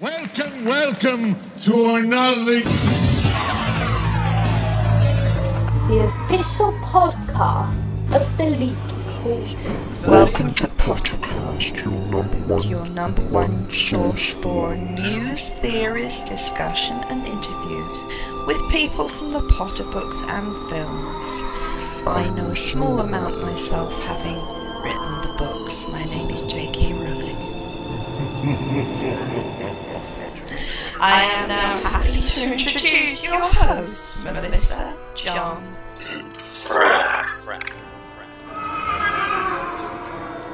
Welcome, welcome to another. the official podcast of the Leaky Pool. Welcome to Pottercast, your number one source for news, theories, discussion, and interviews with people from the Potter books and films. I know a small amount myself, having written the books. My name is J.K. Rowling. I am now happy to introduce your hosts, Melissa, John,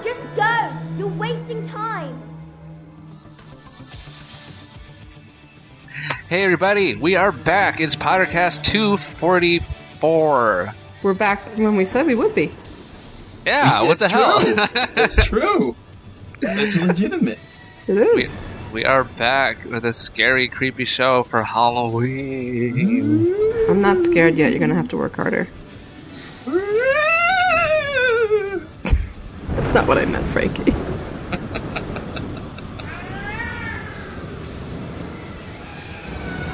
Just go! You're wasting time! Hey everybody, we are back. It's Pottercast 244. We're back when we said we would be. Yeah, what the It's hell? true. It's true. It's legitimate. It is. we are back with a scary, creepy show for Halloween. I'm not scared yet. You're gonna have to work harder. That's not what I meant, Frankie.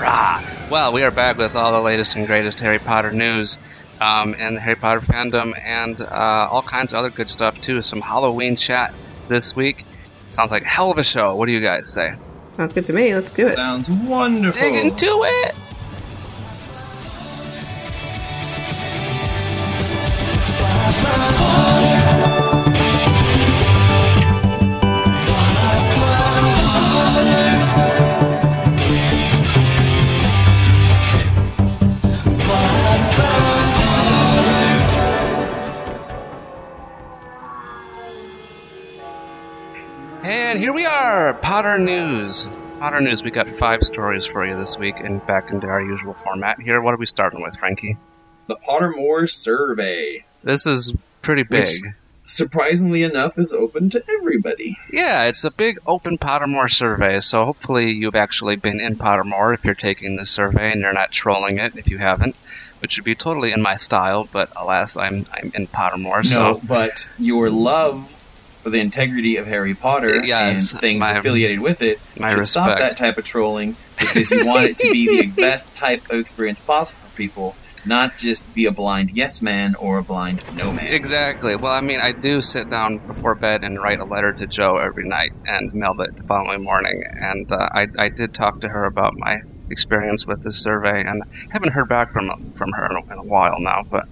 Rah! Well, we are back with all the latest and greatest Harry Potter news um, and Harry Potter fandom and uh, all kinds of other good stuff too. Some Halloween chat this week. Sounds like a hell of a show. What do you guys say? Sounds good to me. Let's do it. Sounds wonderful. Dig into it! We are, Potter News. Potter News, we got five stories for you this week and back into our usual format. Here, what are we starting with, Frankie? The Pottermore survey, This is pretty big. Which- surprisingly enough, is open to everybody. Yeah, it's a big open Pottermore survey, so hopefully you've actually been in Pottermore if you're taking this survey and you're not trolling it if you haven't, which would be totally in my style, but alas, I'm I'm in Pottermore, No, so but your love for the integrity of Harry Potter Yes, and things my- affiliated with it my should stop that type of trolling because you want it to be the best type of experience possible for people, not just be a blind yes man or a blind no man. Exactly. Well, I mean, I do sit down before bed and write a letter to Joe every night and mail it the following morning. And uh, I, I did talk to her about my experience with this survey, and haven't heard back from from her in a, in a while now. But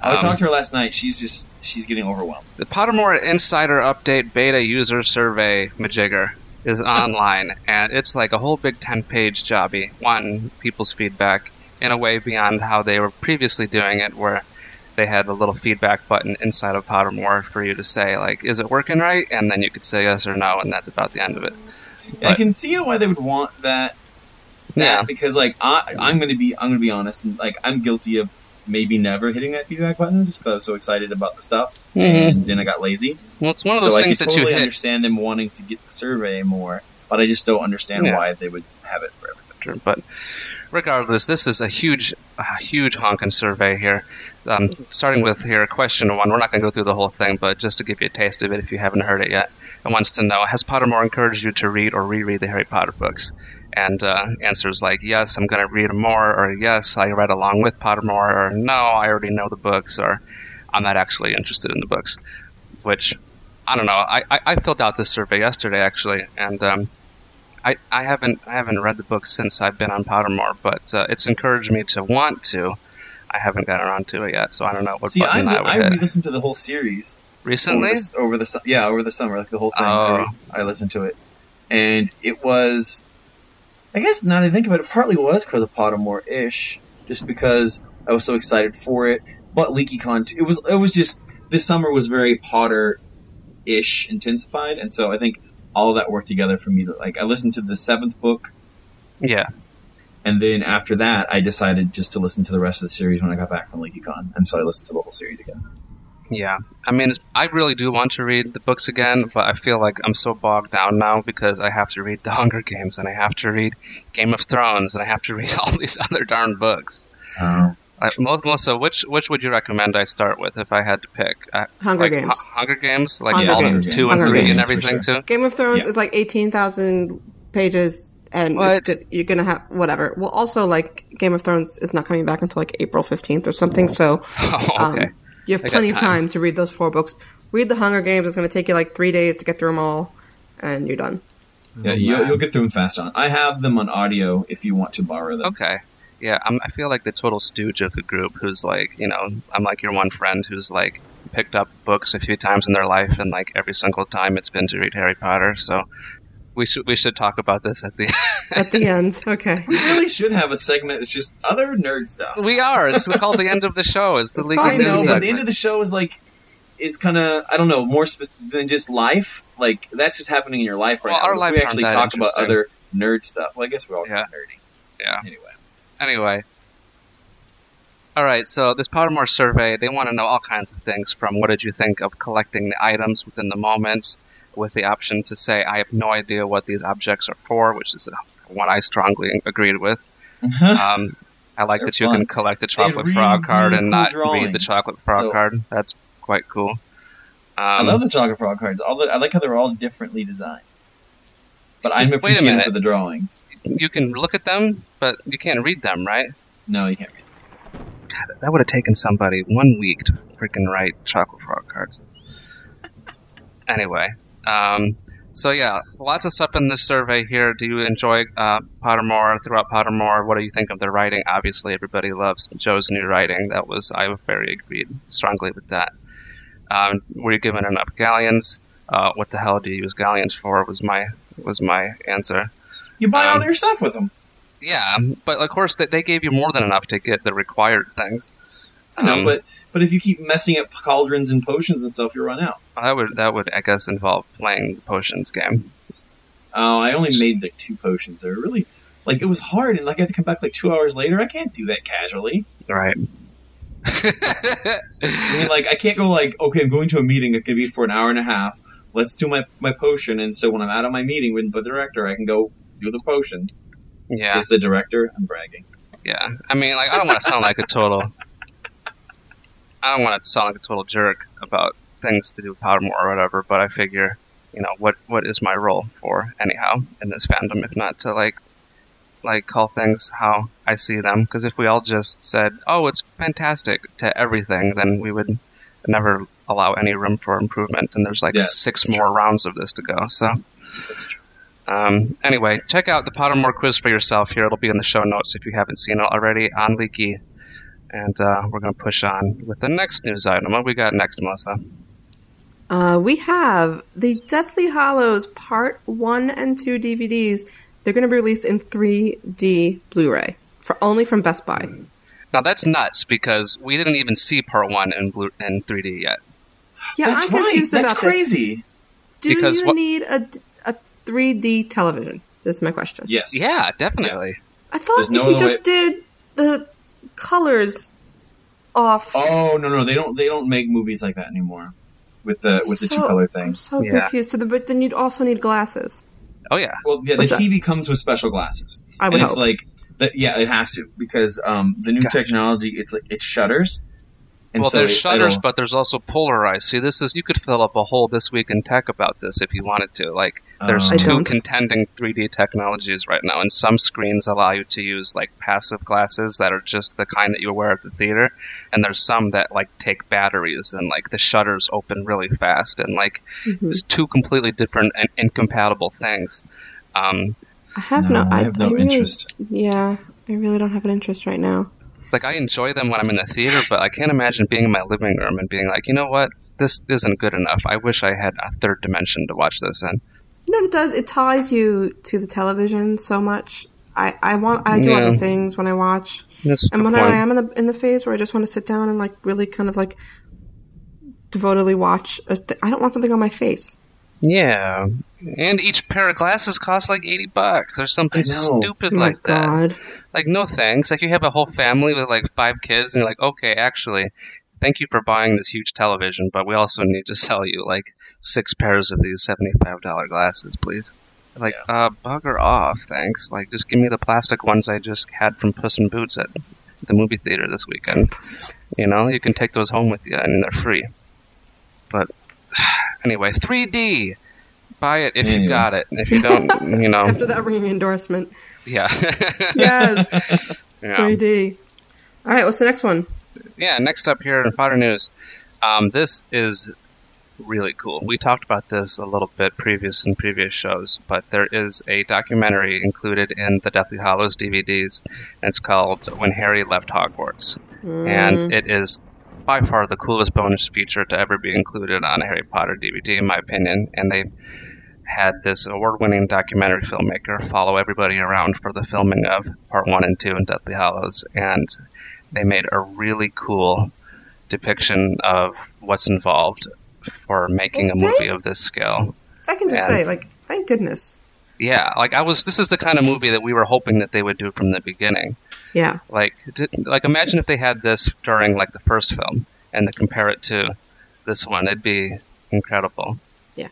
I um, talked to her last night. She's just she's getting overwhelmed. the Pottermore Insider Update Beta User Survey Majigger is online, and it's like a whole big ten page jobby wanting people's feedback in a way beyond how they were previously doing it, where they had a little feedback button inside of Pottermore for you to say like, "Is it working right?" and then you could say yes or no, and that's about the end of it. I can see why they would want that. That Yeah. because like I, I'm gonna be I'm gonna be honest and like I'm guilty of maybe never hitting that feedback button just because I was so excited about the stuff Mhm. and then I got lazy. Well, it's one of so those can things that totally you hit. understand them wanting to get the survey more, but I just don't understand Yeah. why they would have it for everybody. But regardless, this is a huge, a huge honking survey here. Um, starting with here, question one. We're not going to go through the whole thing, but just to give you a taste of it, if you haven't heard it yet, it wants to know: Has Pottermore encouraged you to read or reread the Harry Potter books? And uh, answers like yes, I'm going to read more, or yes, I read along with Pottermore, or no, I already know the books, or I'm not actually interested in the books. Which I don't know. I, I, I filled out this survey yesterday actually, and um, I, I haven't I haven't read the book since I've been on Pottermore, but uh, it's encouraged me to want to. I haven't gotten around to it yet, so I don't know what See, I, button I, would I hit. re-listened to the whole series Recently, over the, over the yeah over the summer, like the whole thing. Oh. I, I listened to it, and it was, I guess now that I think about it, partly was because of Pottermore ish, just because I was so excited for it. But LeakyCon, it was it was just this summer was very Potter ish intensified, and so I think all of that worked together for me to like. I listened to the seventh book, yeah, and then after that, I decided just to listen to the rest of the series when I got back from LeakyCon, and so I listened to the whole series again. Yeah. I mean, it's, I really do want to read the books again, but I feel like I'm so bogged down now because I have to read The Hunger Games and I have to read Game of Thrones and I have to read all these other darn books. Oh. Like, Mel- Melissa, which which would you recommend I start with if I had to pick? Uh, Hunger like, Games. Hu- Hunger Games, like Hunger all Games. two Hunger and three Games, and everything sure. too. Game of Thrones Yeah. is like eighteen thousand pages, and What? it's good. you're gonna have whatever. Well, also like Game of Thrones is not coming back until like April fifteenth or something, so Oh, um, okay. You have I got plenty of time. time to read those four books. Read the Hunger Games. It's gonna take you like three days to get through them all, and you're done. Yeah, oh, you'll, you'll get through them fast on. I have them on audio if you want to borrow them. Okay. Yeah, I'm, I feel like the total stooge of the group who's like, you know, I'm like your one friend who's like picked up books a few times in their life and like every single time it's been to read Harry Potter. So we should we should talk about this at the At the end, okay. We really should have a segment that's just other nerd stuff. We are. It's called the end of the show. It's the legal I news know, but segment. the end of the show is like it's kind of I don't know more specific than just life. Like that's just happening in your life right Well, now. our lives we aren't actually that talk about other nerd stuff. Well, I guess we're all Yeah. kind of nerdy. yeah. Anyway, Anyway. All right, so this Pottermore survey, they want to know all kinds of things from what did you think of collecting the items within the moments with the option to say, I have no idea what these objects are for, which is what I strongly agreed with. Um, I like They're that you fun. can collect the chocolate really, frog card really and cool not read the chocolate frog So- card. That's quite cool. I Um, love the chocolate frog cards. All the, I like how they're all differently designed. But I'm appreciative for the drawings. you can look at them, but you can't read them, right? No, you can't read. God, that would have taken somebody one week to freaking write chocolate frog cards. Anyway, um, so yeah, lots of stuff in this survey here. Do you enjoy uh, Pottermore throughout Pottermore? What do you think of their writing? Obviously, everybody loves Joe's new writing. That was I very agreed strongly with that. Um, were you given enough galleons? Uh, what the hell do you use galleons for? Was my was my answer. You buy Um, all your stuff with them. Yeah, but of course they, they gave you more than enough to get the required things. I know, Um, but but if you keep messing up cauldrons and potions and stuff, you run out. That would that would I guess involve playing the potions game. Oh, I only made like two potions. They were really like it was hard, and like I had to come back like two hours later. I can't do that casually. Right. I mean, like I can't go like, okay, I'm going to a meeting. It's gonna be for an hour and a half. Let's do my my potion, and so when I'm out of my meeting with the director, I can go do the potions. yeah, Says the director. I'm bragging. yeah. I mean, like I don't want to sound like a total. I don't want to sound like a total jerk about things to do with Pottermore or whatever, but I figure, you know, what what is my role for anyhow in this fandom if not to like like call things how I see them? Because if we all just said, "Oh, it's fantastic" to everything, then we would never allow any room for improvement. And there's like Yeah, six more rounds of this to go. So. True. Um, anyway, check out the Pottermore quiz for yourself here. It'll be in the show notes if you haven't seen it already on Leaky. And uh, we're going to push on with the next news item. What we got next, Melissa? Uh, we have the Deathly Hallows Part 1 and 2 DVDs. They're going to be released in 3D Blu ray for only from Best Buy. Now that's nuts because we didn't even see part one in blue in 3D yet. Yeah, That's I'm right. confused That's about this. crazy. Do Because you what- need a, a 3D television? This is my question. Yes. Yeah, definitely. I thought There's no if you other just did the colors off. Oh no no they don't they don't make movies like that anymore with the with the So- two color I'm things. so Yeah. confused. So the, but then you'd also need glasses. Oh yeah. Well, yeah, the What's that? TV comes with special glasses, I would and it's hope. like that. Yeah, it has to because um, the new Gotcha. technology it's like it shutters. And well, so there's it- shutters, but there's also polarized. See, this is you could fill up a whole this week in tech about this if you wanted to. Like, there's. I two contending 3D technologies right now, and some screens allow you to use like passive glasses that are just the kind that you wear at the theater, and there's some that like take batteries and like the shutters open really fast, and like Mhm. there's two completely different and incompatible things. Um, I have No, no. I have no really, interest. Yeah, I really don't have an interest right now. It's like I enjoy them when I'm in the theater, but I can't imagine being in my living room and being like, you know what, this isn't good enough. I wish I had a third dimension to watch this in. You know it does? It ties you to the television so much. I, I want I do Yeah. other things when I watch, That's a and when point. I am in the in the phase where I just want to sit down and like really kind of like devotedly watch. A th- I don't want something on my face. Yeah, and each pair of glasses costs like eighty bucks or something stupid Oh my like that. Like, no thanks. Like, you have a whole family with like five kids, and you're like, okay, actually, thank you for buying this huge television, but we also need to sell you like six pairs of these seventy-five dollar glasses, please. Like, uh, bugger off, thanks. Like, just give me the plastic ones I just had from Puss in Boots at the movie theater this weekend. You know, you can take those home with you, and they're free. But anyway, 3D. buy it if you got it. If you don't, you know, After that ringing endorsement. yeah. Yes. yeah. 3D. All right, what's the next one? Yeah, next up here in Potter News. Um, this is really cool. We talked about this a little bit previous in previous shows, but there is a documentary included in the Deathly Hallows DVDs, and it's called When Harry Left Hogwarts. And it is by far the coolest bonus feature to ever be included on a Harry Potter DVD, in my opinion. And they had this award-winning documentary filmmaker follow everybody around for the filming of Part One and Two in Deathly Hallows, and they made a really cool depiction of what's involved for making a movie of this scale. I can just And- say, like, thank goodness. Yeah, like I was. This is the kind of movie that we were hoping that they would do from the beginning. Yeah. Like, like imagine if they had this during like the first film and to compare it to this one, it'd be incredible. Yeah.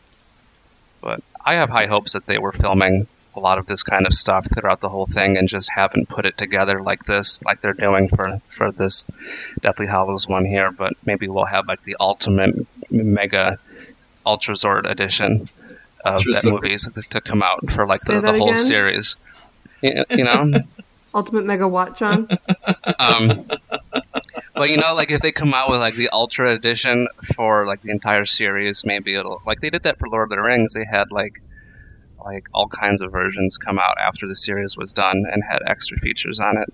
But I have high hopes that they were filming a lot of this kind of stuff throughout the whole thing and just haven't put it together like this, like they're doing for for this Deathly Hallows one here. But maybe we'll have like the ultimate mega Ultra Zord edition of Ultra that Zord. movies to come out for like Say the, the whole again? series. You, you know. Ultimate Mega Watt, John? Um, well, you know, like if they come out with like the Ultra Edition for like the entire series, maybe it'll like they did that for Lord of the Rings. They had like like all kinds of versions come out after the series was done and had extra features on it.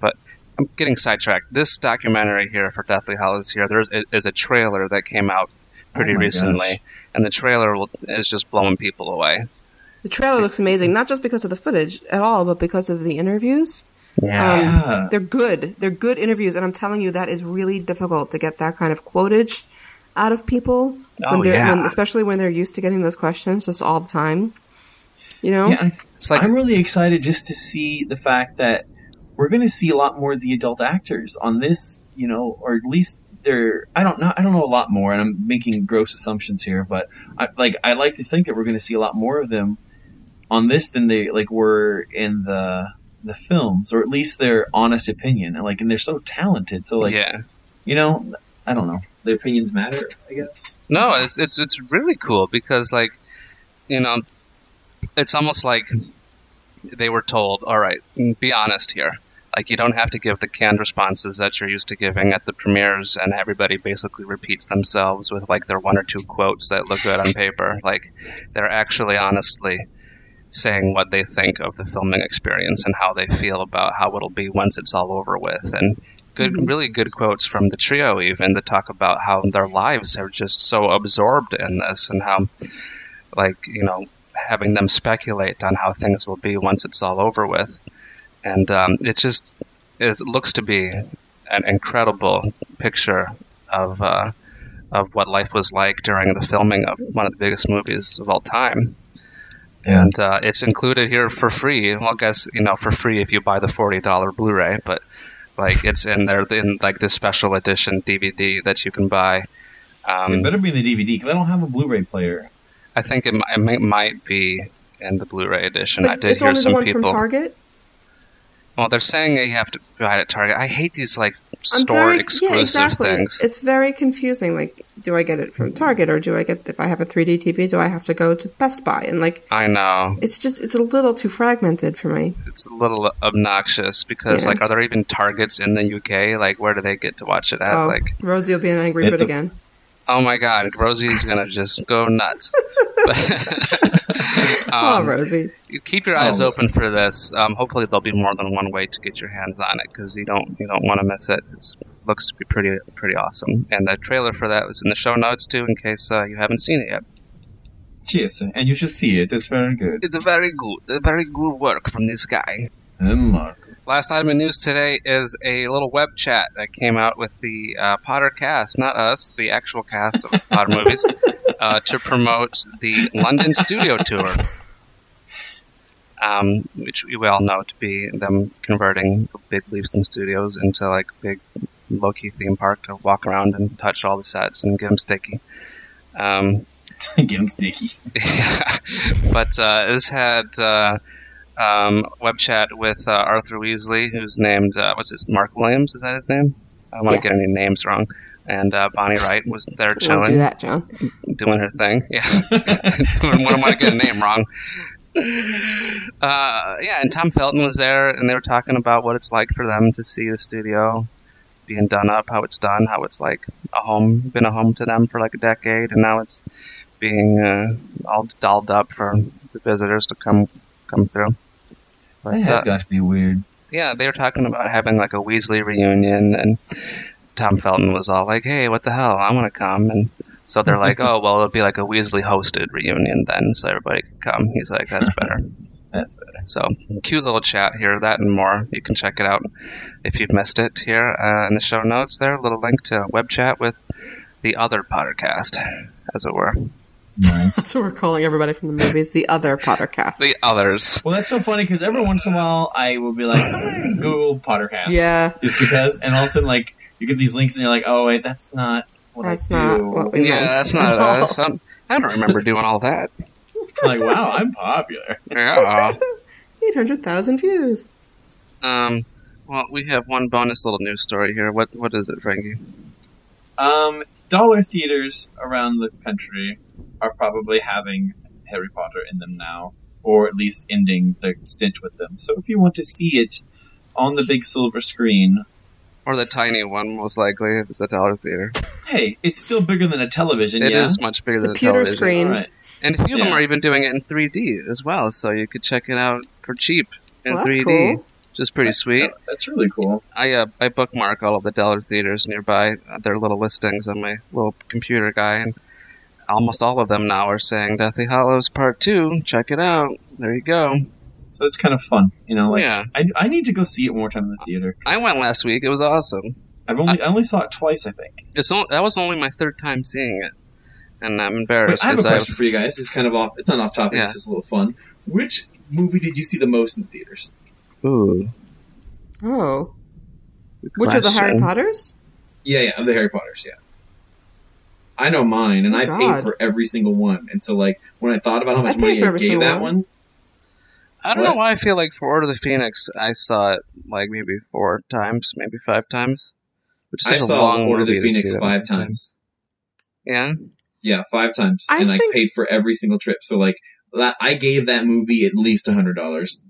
But I'm getting sidetracked. This documentary here for Deathly Hallows here, there is a trailer that came out pretty Oh recently, gosh. and the trailer is just blowing people away. The trailer looks amazing, not just because of the footage at all, but because of the interviews. Um, Yeah. they're good. They're good interviews, and I'm telling you, that is really difficult to get that kind of quotage out of people. Oh, when they're, yeah. when, especially when they're used to getting those questions just all the time. You know? Yeah, I, It's like I'm really excited just to see the fact that we're going to see a lot more of the adult actors on this, you know, or at least they're. I don't know. I don't know a lot more, and I'm making gross assumptions here, but I like. I like to think that we're going to see a lot more of them on this than they like were in the the films, or at least their honest opinion. And like, and they're so talented. So like, yeah. you know, I don't know. Their opinions matter, I guess. No, it's it's it's really cool because like you know, it's almost like they were told, "All right, mm. be honest here. Like you don't have to give the canned responses that you're used to giving at the premieres, and everybody basically repeats themselves with like their one or two quotes that look good on paper. Like they're actually honestly." saying what they think of the filming experience and how they feel about how it'll be once it's all over with and good mm-hmm. really good quotes from the trio even to talk about how their lives are just so absorbed in this and how like you know having them speculate on how things will be once it's all over with and um, it just it looks to be an incredible picture of uh, of what life was like during the filming of one of the biggest movies of all time Yeah. and uh, it's included here for free. Well, I guess you know for free if you buy the forty dollar Blu-ray, but like it's in there in like this special edition DVD that you can buy. it Um, better be in the DVD because I don't have a Blu-ray player. I think it, it might, might be in the Blu-ray edition. I did it's hear only the some one people. from Target. Well, they're saying that you have to buy it at Target. I hate these like store very, exclusive yeah, exactly. things. It's very confusing. Like, do I get it from Target or do I get if I have a 3D TV? Do I have to go to Best Buy? And like, I know it's just it's a little too fragmented for me. it's a little obnoxious because Yeah. like, are there even Targets in the UK? Like, where do they get to watch it at? Oh, Like, Rosie will be an angry If bird the- again. Oh my God, Rosie's gonna just go nuts. oh, Um, Rosie. you keep your eyes Oh. open for this. Um, hopefully, there'll be more than one way to get your hands on it because you don't you don't want to miss it. It looks to be pretty pretty awesome, and the trailer for that was in the show notes too, in case uh, you haven't seen it yet. Yes, and you should see it. It's very good. It's a very good, a very good work from this guy. And Mark. Last item of news today is a little web chat that came out with the uh, Potter cast, not us, the actual cast of Potter movies, uh, to promote the London studio tour, um, which we all know to be them converting the big Leavesden studios into like big Loki theme park to walk around and touch all the sets and get them sticky. Um, them sticky. yeah. but uh, this had uh, um, web chat with uh, Arthur Weasley, who's named uh, what's his Mark Williams? Is that his name? I don't want to Yeah. get any names wrong. and uh, Bonnie Wright was there chilling, do that, John. doing her thing. Yeah, wouldn't want to get a name wrong. Uh, yeah, and Tom Felton was there, and they were talking about what it's like for them to see the studio being done up, how it's done, how it's like a home, been a home to them for like a decade, and now it's being uh, all dolled up for the visitors to come come through. But, That has uh, got to be weird. yeah, they were talking about having like a Weasley reunion, and Tom Felton was all like, "Hey, what the hell? I want to come." And so they're like, "Oh, well, it'll be like a Weasley hosted reunion then, so everybody can come." He's like, "That's better." That's better. so cute little chat here, that and more. You can check it out if you've missed it here uh, in the show notes. There, a little link to a web chat with the other Pottercast, as it were. Nice. So we're calling everybody from the movies the other Pottercast. The others. well, that's so funny because every once in a while I will be like, Google Pottercast. yeah, Just because, and all of a sudden, like, you get these links and you're like, oh, wait, that's not what that's I not do. what we Yeah, meant. that's not us. I'm- I don't remember doing all that. like, wow, I'm popular. Yeah. Eight hundred thousand views. Um, well, we have one bonus little news story here. What What is it, Frankie? Um, dollar theaters around the country are probably having Harry Potter in them now, or at least ending their stint with them. So if you want to see it on the big silver screen, Or the tiny one, most likely, if it's a dollar theater. hey, it's still bigger than a television. It is yeah? much bigger than a Computer television. screen. All right. And a few of them are even doing it in 3D as well, so you could check it out for cheap in Well, that's 3D, cool. which is pretty sweet. That's really cool. I uh, I bookmark all of the dollar theaters nearby, uh, their little listings on my little computer guy, and almost all of them now are saying Deathly Hallows Part Two. Check it out. There you go. So it's kind of fun, you know. Like Yeah. I, I need to go see it one more time in the theater. I went last week. It was awesome. I've only I only saw it twice, I think. It's only, that was only my third time seeing it, and I'm Wait, embarrassed I have a because question for you guys. It's kind of off. It's not off topic. Yeah. This is a little fun. Which movie did you see the most in the theaters? Ooh. Oh, which are the Harry. Potters? Yeah, yeah, of the Harry Potters. Yeah, I know mine, and Oh, I God. paid for every single one. And so, like, when I thought about how much I money I gave that one. one, I don't What? know why I feel like for Order of the Phoenix, I saw it like maybe four times, maybe five times. Which is I such a saw long Order of the movie to see Phoenix five many times. Yeah, Yeah, five times, I and I think- paid for every single trip. So, like, I gave that movie at least a hundred dollars.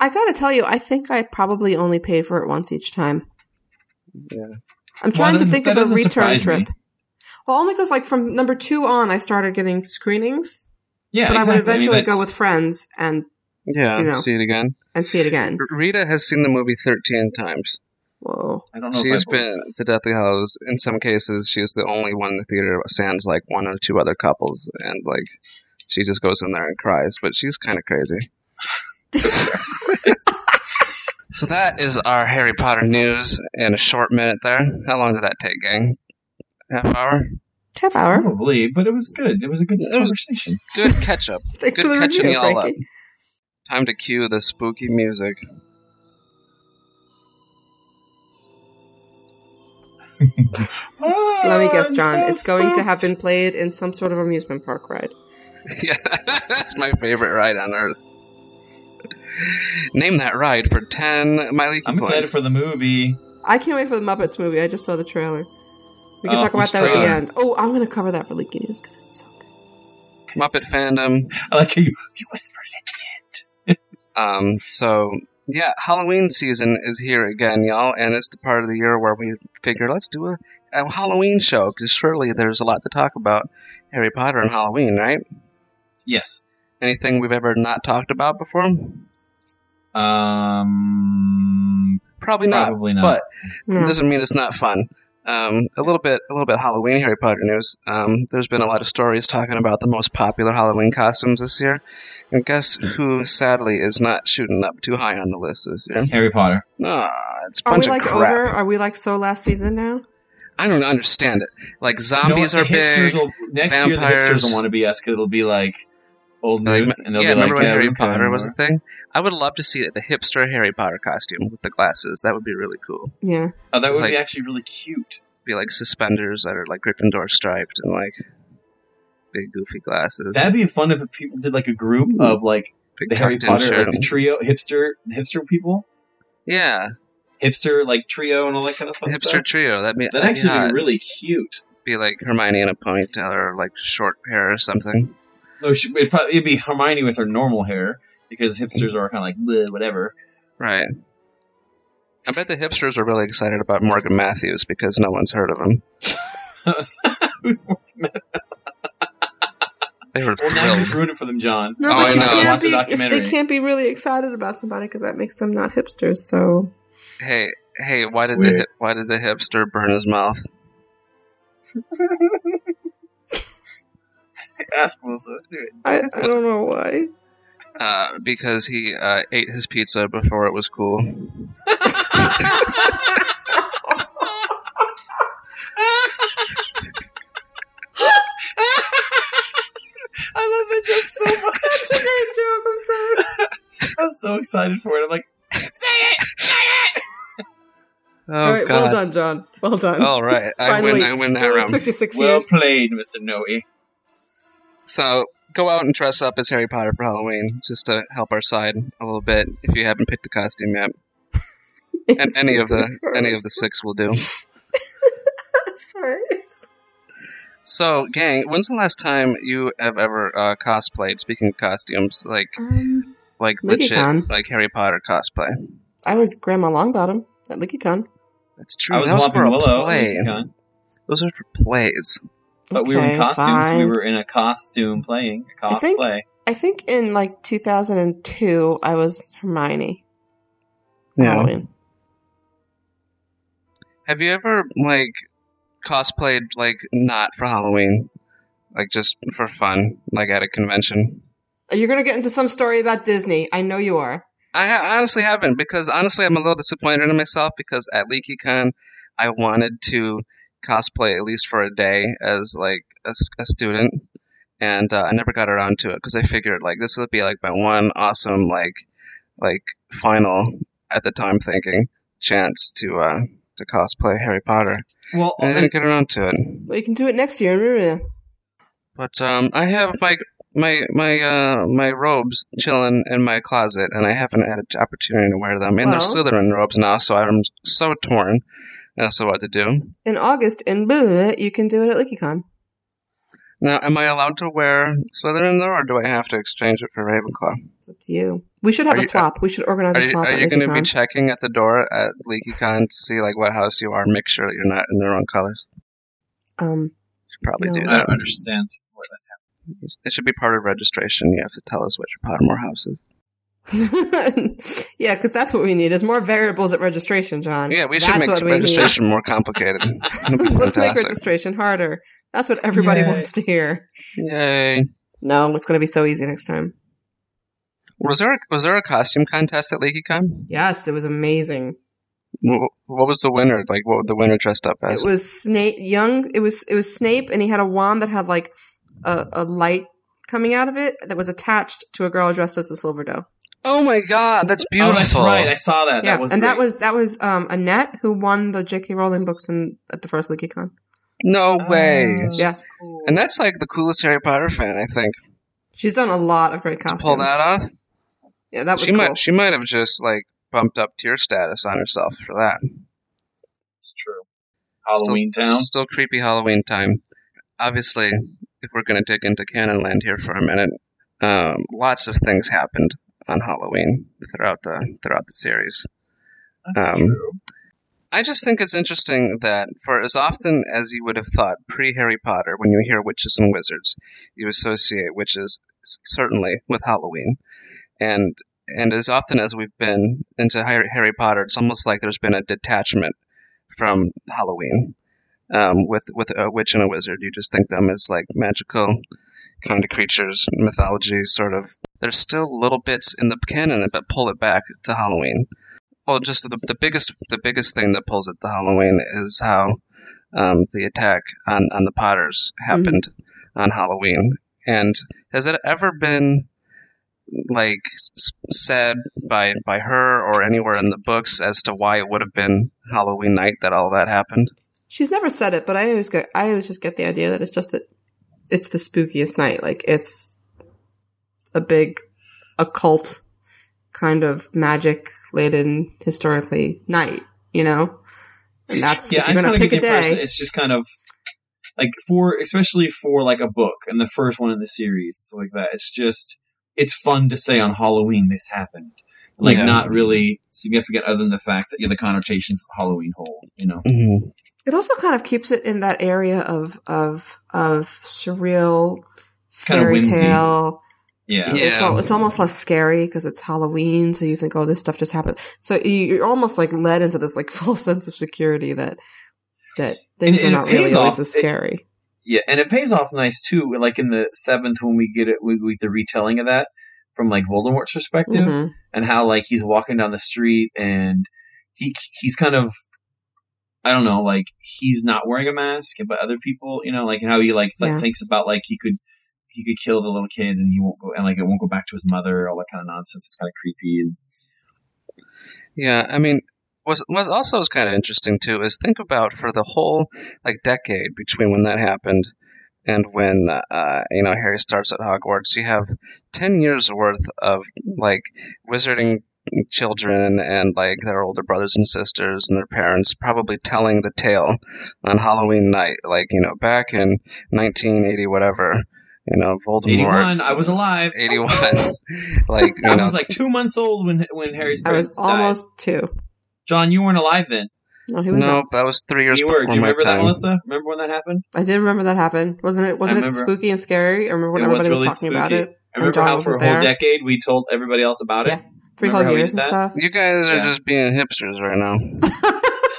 I gotta tell you, I think I probably only paid for it once each time. yeah. I'm trying to think of a return trip. me. Trip. Well, only because like from number two on, I started getting screenings, Yeah, but exactly. I would eventually mean, go with friends and Yeah, You know. see it again. and see it again. R- Rita has seen the movie 13 times. Whoa! I don't know. She's if I believe- been to Deathly Hallows. In some cases, she's the only one in the theater, sans like one or two other couples. And like, she just goes in there and cries, but she's kind of crazy. So that is our Harry Potter news in a short minute there. How long did that take, gang? Half hour? Half hour. Probably, but it was good. It was a good It was- conversation. Good catch up. Thanks Good for the catching review, y'all up. Time to cue the spooky music. Let me guess, oh, John. so it's going to have been played in some sort of amusement park ride. yeah, that's my favorite ride on earth. Name that ride for 10 My Leaky I'm points. excited for the movie. I can't wait for the Muppets movie. I just saw the trailer. We can Oh, talk about which that at the end. Oh, I'm going to cover that for Leaky News because it's so good. Muppet fandom. I like how you, you whispered it at the end. Um, so yeah, Halloween season is here again, y'all, and it's the part of the year where we figure let's do a, a Halloween show because surely there's a lot to talk about Harry Potter and Halloween, right? Yes. Anything we've ever not talked about before? Um. Probably not. Probably not. But No. it doesn't mean it's not fun. Um, a little bit, a little bit Halloween Harry Potter news. Um, there's been a lot of stories talking about the most popular Halloween costumes this year, and guess who sadly is not shooting up too high on the list this year? Harry Potter. Ah, it's a bunch Are bunch we of like crap. over? Are we like so last season now? I don't understand it. Like You know zombies what? are The hipsters big. Will, next year, the hipsters will want to be us 'cause it'll be like old Like, and they'll yeah, be like, remember when yeah, Harry we don't Potter was a thing? I would love to see the hipster Harry Potter costume with the glasses. That would be really cool. Yeah. Oh, that would like- be actually really cute. Be like suspenders that are like Gryffindor striped and like big goofy glasses. That'd be fun if people did like a group of like big the Harry Potter, shirt. like the trio hipster, hipster people. yeah, hipster like trio and all that kind of fun Hipster stuff. trio. That be That'd uh, actually yeah, be really cute. be like Hermione in a ponytail or like short hair or something. No, she- it'd, probably, it'd be Hermione with her normal hair because hipsters are kind of like bleh, whatever. Right. I bet the hipsters are really excited about Morgan Matthews because no one's heard of him. Who's- They were well, now you just thrilled. ruined it for them, John. No, Oh, I know. can't Watch the be, if documentary. they can't be really excited about somebody because that makes them not hipsters. So Hey, hey, why That's did the weird. hip, why did the hipster burn his mouth? Ask Melissa. Do it. I, I don't know why. Uh, because he uh, ate his pizza before it was cool. I love that joke so much. That's a great joke. I'm sorry. I was so excited for it. I'm like, say it, say it. Oh All right, God! well done, John. Well done. All right, I win. Finally. I win that Well, it round. took you six Well years. played, Mr. Noe. So go out and dress up as Harry Potter for Halloween, just to help our side a little bit. If you haven't picked a costume yet, and any of the any of the six will do. Sorry. So, gang, when's the last time you have ever uh, cosplayed? Speaking of costumes, like Um, like legit, LeakyCon. like Harry Potter cosplay. I was Grandma Longbottom at LeakyCon. That's true. I was that was for a Willow. play. Those are for plays. But we were in costumes. fine. We were in a costume playing a I think- cosplay. I think in like 2002, I was Hermione. for Halloween. Have you ever like cosplayed like not for Halloween, like just for fun, like at a convention? You're gonna get into some story about Disney. I know you are. I ha- honestly haven't because honestly I'm a little disappointed in myself because at LeakyCon I wanted to cosplay at least for a day as like a student, and uh, I never got around to it because I figured like this would be like my one awesome like like final at the time thinking chance to uh to cosplay Harry Potter. Well, And I didn't get around to it. Well, you can do it next year in Rivia. But um, I have my my my uh, my robes chilling in my closet, and I haven't had an opportunity to wear them. And Well- they're Slytherin robes now, so I'm so torn as to what to do. In August in Blah, you can do it at LeakyCon. Now, am I allowed to wear Slytherin though, or do I have to exchange it for Ravenclaw? It's up to you. We should have Are a you- swap. we should organize Are a you, swap are at you going to be checking at the door at LeakyCon to see like what house you are? Make sure that you're not in the wrong colors. um, Should probably No. do I that. don't understand what that's happening. It should be part of registration. You have to tell us which Pottermore house is. yeah, because that's what we need. Is more variables at registration, John. Yeah, we should That's make what we registration more complicated. It'd be need. Let's make registration harder. That's what everybody Yay. wants to hear. Yay! No, it's going to be so easy next time. Was there a, was there a costume contest at LeakyCon? Yes, it was amazing. What, what was the winner? Like, what would the winner dressed up as? It was Snape. Young. It was it was Snape, and he had a wand that had like a, a light coming out of it that was attached to a girl dressed as a silver doe. Oh my god, that's Oh, beautiful! that's right. I saw that. yeah, that was and that was that was um, Annette who won the J.K. Rowling books in, at the first LeakyCon. no way. Oh, Yeah. cool. And that's like the coolest Harry Potter fan, I think. She's done a lot of great To costumes. pull that off, Yeah, that was she cool. might she might have just like bumped up tier status on herself for that. It's true. Halloween still, Town. Still creepy Halloween time. Obviously, if we're going to dig into canon land here for a minute, um, lots of things happened on Halloween throughout the throughout the series. That's um, true. I just think it's interesting that for as often as you would have thought pre Harry Potter, when you hear witches and wizards, you associate witches certainly with Halloween, and and as often as we've been into Harry, Harry Potter, it's almost like there's been a detachment from Halloween. Um, with with a witch and a wizard, you just think them as like magical kind of creatures, mythology sort of. There's still little bits in the canon that pull it back to Halloween. Well, just the, the biggest the biggest thing that pulls it to Halloween is how um, the attack on, on the Potters happened on Halloween. And has it ever been like said by by her or anywhere in the books as to why it would have been Halloween night that all that happened? She's never said it, but I always get I always just get the idea that it's just that it's the spookiest night. Like it's a big occult kind of magic laden historically night. you know. And that's yeah, if I you're kind gonna of pick a day. it's just kind of like for especially for like a book and the first one in the series, stuff like that. It's just it's fun to say on Halloween this happened. Like Yeah. not really significant other than the fact that you know, the connotations that Halloween hold. You know, hmm It also kind of keeps it in that area of of of surreal Kinda fairy tale. yeah. Yeah. It's al- it's almost less scary because it's Halloween, so you think, oh, this stuff just happened. So you- you're almost like led into this like false sense of security that that things And- are not it pays really always off. as It- scary. Yeah, and it pays off nice too. Like in the seventh, when we get it, we we the retelling of that from like Voldemort's perspective, Mhm. and how like he's walking down the street and he he's kind of I don't know, like he's not wearing a mask, but other people, you know, like and how he like, like Yeah. thinks about like he could he could kill the little kid and he won't go and like it won't go back to his mother, all that kind of nonsense. It's kind of creepy and Yeah, I mean, what what also is kind of interesting too is think about for the whole like decade between when that happened and when uh, you know Harry starts at Hogwarts, you have ten years worth of like wizarding children and like their older brothers and sisters and their parents probably telling the tale on Halloween night, like you know back in 1980 whatever, you know Voldemort. eighty one. I was alive. 81 like you I know was like two months old when when Harry's I was died. almost two. John. You weren't alive then. No, he was. no that was three years You were. Do you remember that. Melissa? Remember when that happened? I did remember that happened. Wasn't it? Wasn't it spooky and scary? I remember when It everybody was, really talking about spooky. it. I remember how for a whole there. decade we told everybody else about it. Three Remember whole years and that? stuff. You guys are Yeah. just being hipsters right now.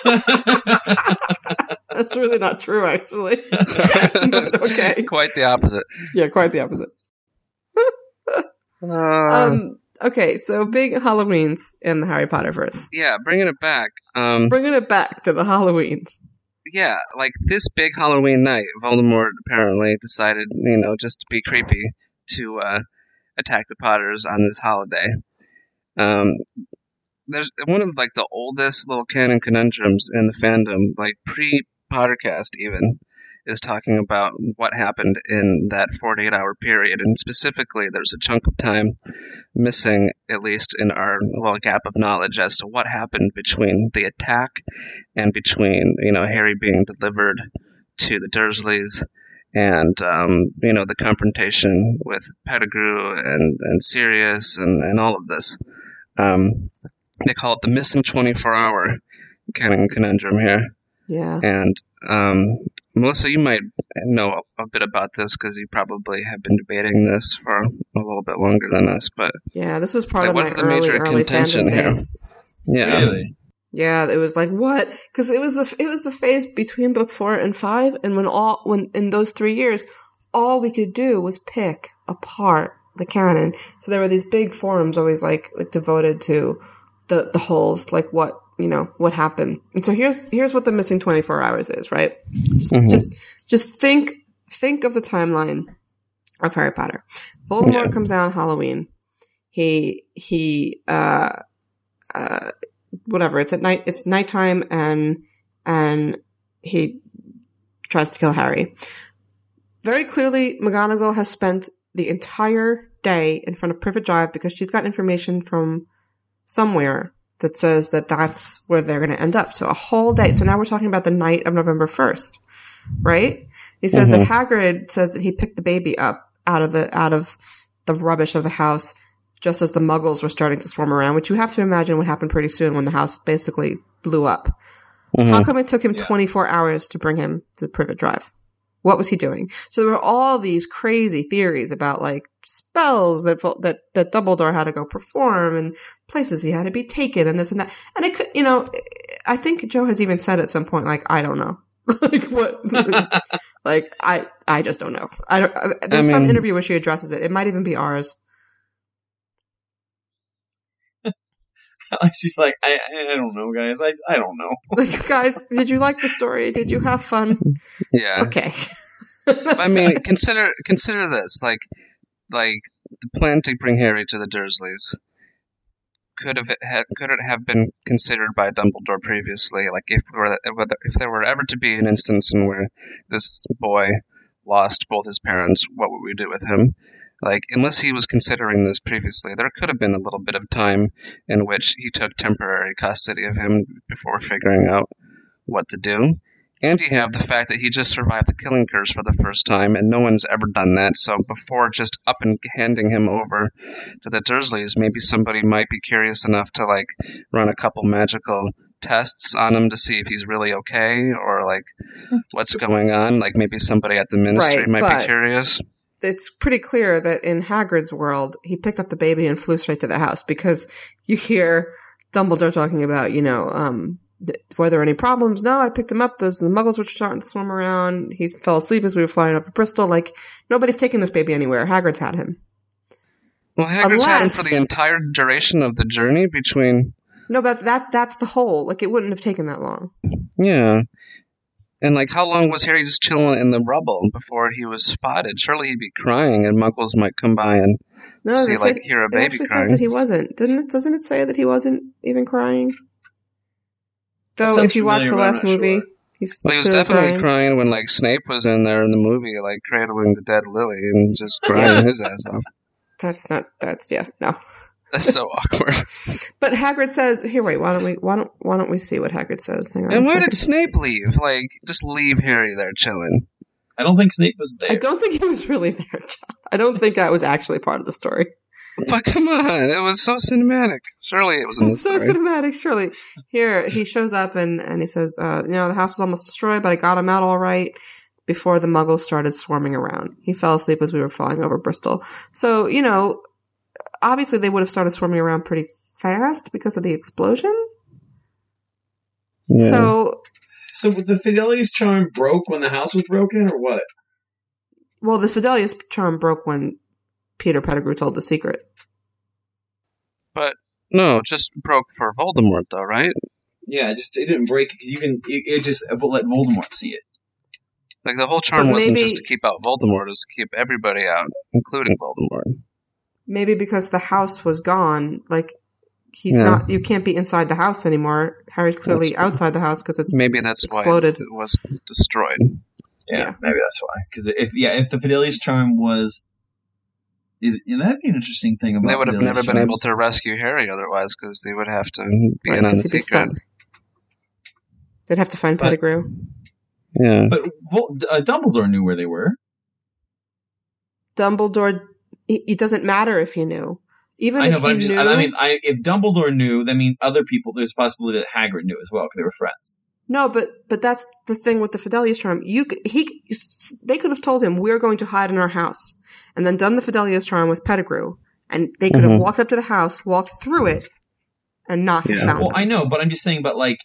That's really not true, actually. Okay. Quite the opposite. Yeah, quite the opposite. Uh, Um. Okay, so big Halloweens in the Harry Potter verse. yeah, bringing it back. Um, Bringing it back to the Halloweens. yeah, like this big Halloween night, Voldemort apparently decided, you know, just to be creepy, to uh, attack the Potters on this holiday. Um, there's one of like the oldest little canon conundrums in the fandom, like pre Pottercast even, is talking about what happened in that 48 hour period, and specifically, there's a chunk of time missing, at least in our well gap of knowledge, as to what happened between the attack and between you know Harry being delivered to the Dursleys and um, you know the confrontation with Pettigrew and and Sirius and and all of this. Um, they call it the missing 24 hour canon conundrum here. Yeah. And um, Melissa, you might know a, a bit about this because you probably have been debating this for a little bit longer than us. But Yeah, this was part Like, of what my the early, major early contention here? days. yeah, Really? Yeah, it was like what? Because it was the it was the phase between book four and five, and when all when in those three years, all we could do was pick apart the canon. So there were these big forums always like like devoted to the the holes, like what you know what happened. And so here's here's what the missing twenty four hours is, right? Just Mhm. just just think think of the timeline of Harry Potter. Voldemort Yeah. comes down Halloween. He he uh uh whatever. It's at night. It's nighttime, and and he tries to kill Harry. Very clearly, McGonagall has spent the entire day in front of Privet Drive because she's got information from somewhere that says that that's where they're going to end up. So a whole day. So now we're talking about the night of November first, right? He says that mm-hmm. Hagrid says that he picked the baby up out of the out of the rubbish of the house just as the muggles were starting to swarm around, which you have to imagine would happen pretty soon when the house basically blew up. How mm-hmm. come it took him 24 hours to bring him to the Privet Drive? What was he doing? So there were all these crazy theories about like spells that that that Dumbledore had to go perform and places he had to be taken and this and that. And it could, you know, I think Joe has even said at some point like I don't know. like what like I I just don't know. I don't uh, there's some mean- interview where she addresses it. It might even be ours. She's like, I, I don't know, guys. I, I don't know. Like guys, did you like the story? Did you have fun? yeah. Okay. I mean, consider consider this like like the plan to bring Harry to the Dursleys could have had, could it have been considered by Dumbledore previously? Like if there were whether- if there were ever to be an instance in where this boy lost both his parents, what would we do with him? Like, unless he was considering this previously, there could have been a little bit of time in which he took temporary custody of him before figuring out what to do. And you have the fact that he just survived the killing curse for the first time, and no one's ever done that. So before just up and handing him over to the Dursleys, maybe somebody might be curious enough to like run a couple magical tests on him to see if he's really okay or like hmm. what's going on. Like maybe somebody at the ministry Right, might but- be curious. It's pretty clear that in Hagrid's world, he picked up the baby and flew straight to the house because you hear Dumbledore talking about, you know, um, th- were there any problems? No, I picked him up. Those the Muggles were starting to swim around. He fell asleep as we were flying over Bristol. Like nobody's taking this baby anywhere. Hagrid's had him. Well, Hagrid's had him for the entire duration of the journey between. No, but that that's the whole. Like it wouldn't have taken that long. Yeah. And like, how long was Harry just chilling in the rubble before he was spotted? Surely he'd be crying, and Muggles might come by and No, See, like, say- hear a it baby actually crying. says that he wasn't. Didn't it? Doesn't it say that he wasn't even crying? Though, if you watch the last movie, sure. he's Well, he was definitely crying. crying. when like Snape was in there in the movie, like cradling the dead Lily and just crying his ass off. That's not. That's yeah. No. That's so awkward. But Hagrid says, "Here, wait. Why don't we? Why don't? Why don't we see what Hagrid says? Hang on. And a why did Snape leave? Like, just leave Harry there chilling. I don't think Snape was there. I don't think he was really there, John. I don't think that was actually part of the story. But come on, it was so cinematic. Surely it was in the so story. cinematic. Surely, here he shows up and and he says, uh, "You know, the house was almost destroyed, but I got him out all right." Before the Muggles started swarming around, he fell asleep as we were flying over Bristol. So you know, obviously they would have started swarming around pretty fast because of the explosion. Yeah. So, So the Fidelius charm broke when the house was broken, or what? well, the Fidelius charm broke when Peter Pettigrew told the secret. but no, just broke for Voldemort, though, right? Yeah, it just it didn't break because you can. It, it just let Voldemort see it. Like the whole charm But wasn't maybe- just to keep out Voldemort; it was to keep everybody out, including Voldemort. Maybe because the house was gone, like he's Yeah. not. You can't be inside the house anymore. Harry's clearly That's- outside the house because it's Maybe that's Exploded. why it was destroyed. Yeah, Yeah. maybe that's why. Because if yeah, if the Fidelius charm was, it, yeah, that'd be an interesting thing about. They would have Fidelius never been able to rescue Harry otherwise, because they would have to be Right, in on 'cause the he'd secret. stuck. They'd have to find But- Pettigrew. Yeah, But uh, Dumbledore knew where they were. Dumbledore. It it doesn't matter if he knew. Even I if know, but he I'm just. knew, I mean, I, if Dumbledore knew, that means other people. There's a possibility that Hagrid knew as well because they were friends. no, but but that's the thing with the Fidelius charm. You c- he they could have told him we're going to hide in our house, and then done the Fidelius charm with Pettigrew, and they could have Mhm. walked up to the house, walked through it, and not have Yeah. found Well, him. I know, but I'm just saying. But like,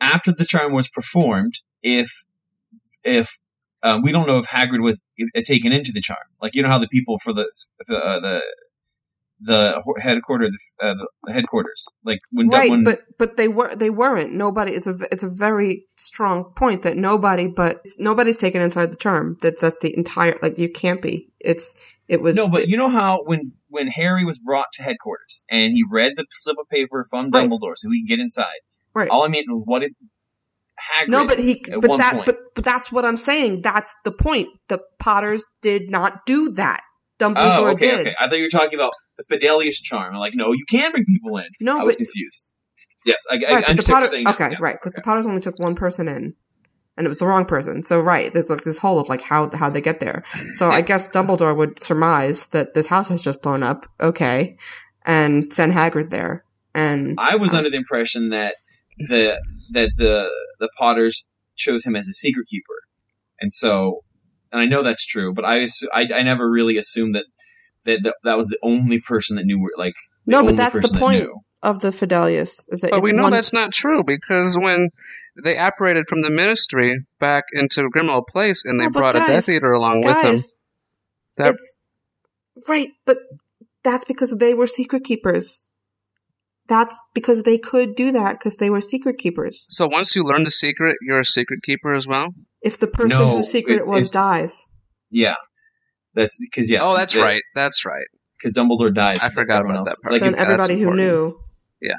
after the charm was performed, if if uh, we don't know if Hagrid was uh, taken into the charm, like you know how the people for the uh, the the ho- headquarter uh, the headquarters, like when right, when but but they were they weren't. Nobody. It's a it's a very strong point that nobody but nobody's taken inside the charm. That that's the entire like you can't be. It's it was no, but you know how when when Harry was brought to headquarters and he read the slip of paper from Right. Dumbledore so he could get inside. right. All I mean was, what if Hagrid? No, but he, but one that, point- but but that's what I'm saying. That's the point. The Potters did not do that. Dumbledore Oh, okay, did. okay. I thought you were talking about the Fidelius charm. I'm like, no, you can bring people in. No, I was confused. Yes, I, right, I but the understand Potter, saying. okay, Yeah. right, because the Potters only took one person in, and it was the wrong person. So right, there's like this whole of like how how they get there. So I guess Dumbledore would surmise that this house has just blown up. Okay, and send Hagrid there. And I was under the impression that the that the the Potters chose him as a secret keeper, and so, and I know that's true, but I assu- I, I never really assumed that that that, that was the only person that knew where like the No, but only that's the person that point. of the Fidelius is that but it's we know one, that's not true because when they apparated from the Ministry back into Grimmauld Place and they No, but brought a Death Eater along with them, that right, but that's because they were secret keepers. That's because they could do that because they were secret keepers. so once you learn the secret, you're a secret keeper as well. If the person No, whose secret it- it was dies, Yeah, that's because yeah. oh, that's right. That's right. Because Dumbledore dies. I so forgot about else- that part. Like, then that's everybody who important. knew. Yeah.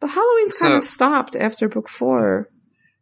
But Halloween's kind of stopped after book four.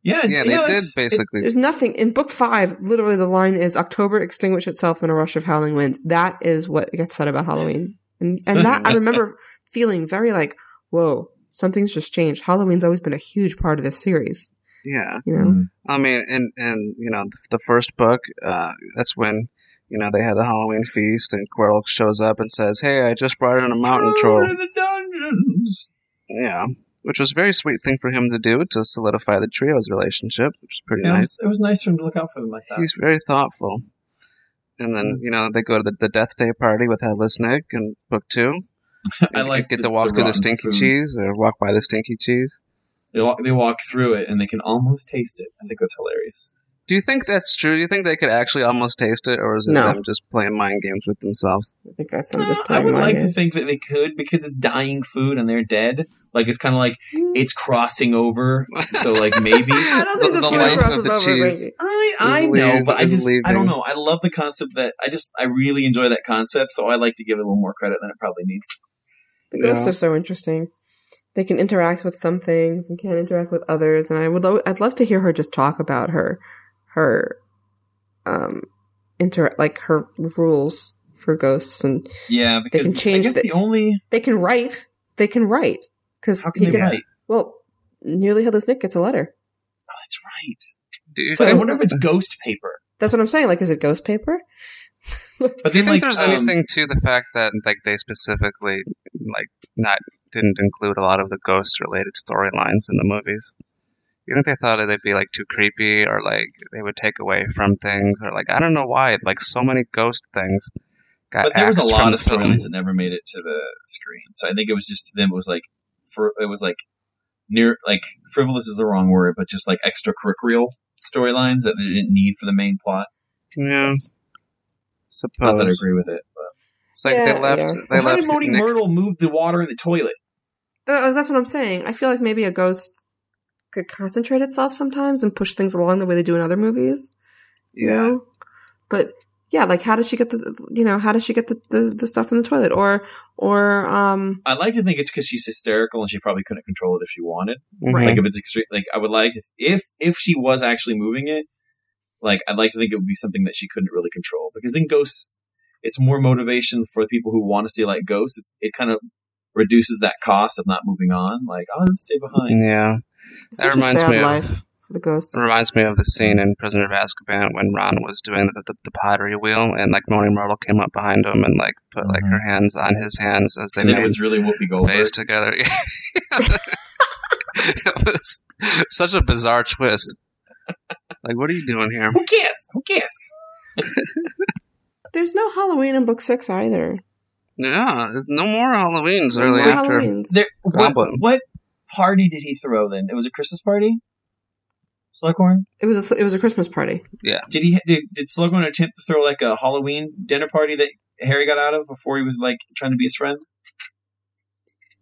Yeah, Yeah, they know, did it's- basically. There's nothing in book five. Literally, the line is "October extinguish itself in a rush of howling winds." That is what gets said about Halloween, and and that I remember feeling very like, "Whoa, something's just changed." Halloween's always been a huge part of this series. yeah. You know, Mm. I mean, and and you know, the, the first book, uh, that's when you know they had the Halloween feast, and Quirrell shows up and says, "Hey, I just brought in a mountain Throw it troll." in the dungeons. Yeah, which was a very sweet thing for him to do to solidify the trio's relationship, which is pretty Yeah, it, nice. was, it was nice for him to look out for them like that. He's very thoughtful. And then you know they go to the, the death day party with Headless Nick in book two. I And like get the- to walk the through the stinky food. cheese or walk by the stinky cheese. They walk, they walk through it and they can almost taste it. I think that's hilarious. Do you think that's true? Do you think they could actually almost taste it, or is it No. them just playing mind games with themselves? I think that's them just Uh, I would my like to think that they could because it's dying food and they're dead. Like it's kind of like it's crossing over. So like maybe I don't think The- the, the food life of the over. cheese. maybe. I I know, but I is just I don't know. I love the concept that I just I really enjoy that concept. So I like to give it a little more credit than it probably needs. The ghosts Yeah. are so interesting. They can interact with some things and can't interact with others. And I would, lo- I'd love to hear her just talk about her, her, um, inter like her rules for ghosts, and Yeah, because can change I guess the- the, only they can write. They can write because how can he they gets write? well. Nearly headless Nick gets a letter. Oh, that's right. You So- I wonder if it's ghost paper. That's what I'm saying. Like, is it ghost paper? But do you think like, there's um, anything to the fact that like they specifically like not didn't include a lot of the ghost related storylines in the movies? You think they thought they'd be like too creepy, or like they would take away from things, or like I don't know why like so many ghost things got But there was a lot of storylines that never made it to the screen. So I think it was just to them. It was like for it was like near like frivolous is the wrong word, but just like extracurricular storylines that they didn't need for the main plot. Yeah, Not that I suppose. agree with it. But It's like Yeah, they left. yeah. They how left. did Moaning Nick- Myrtle move the water in the toilet? Th- That's what I'm saying. I feel like maybe a ghost could concentrate itself sometimes and push things along the way they do in other movies. you yeah, know? But yeah, like how does she get the you know how does she get the, the, the stuff in the toilet or or um I like to think it's because she's hysterical and she probably couldn't control it if she wanted. Mhm. Like if it's extreme, like I would like if, if if she was actually moving it, like I'd like to think it would be something that she couldn't really control because in ghosts, it's more motivation for people who want to stay like ghosts. It's, it kind of reduces that cost of not moving on. Like oh, I'll stay behind. yeah. it's That reminds sad me of- life for the ghosts. It reminds me of the scene in Prisoner of Azkaban when Ron was doing the, the, the pottery wheel, and like Moaning Myrtle came up behind him and like put like mm-hmm. her hands on his hands as they And then made it was really Whoopi Goldberg. face together. it was such a bizarre twist. Like, what are you doing here? Who cares? Who cares? There's no Halloween in book six either. Yeah, there's no more Halloweens early more after. Halloweens. There, what, what party did he throw then? It was a Christmas party. Slughorn. It was a, it was a Christmas party. Yeah. Did he? Did, did Slughorn attempt to throw like a Halloween dinner party that Harry got out of before he was like trying to be his friend?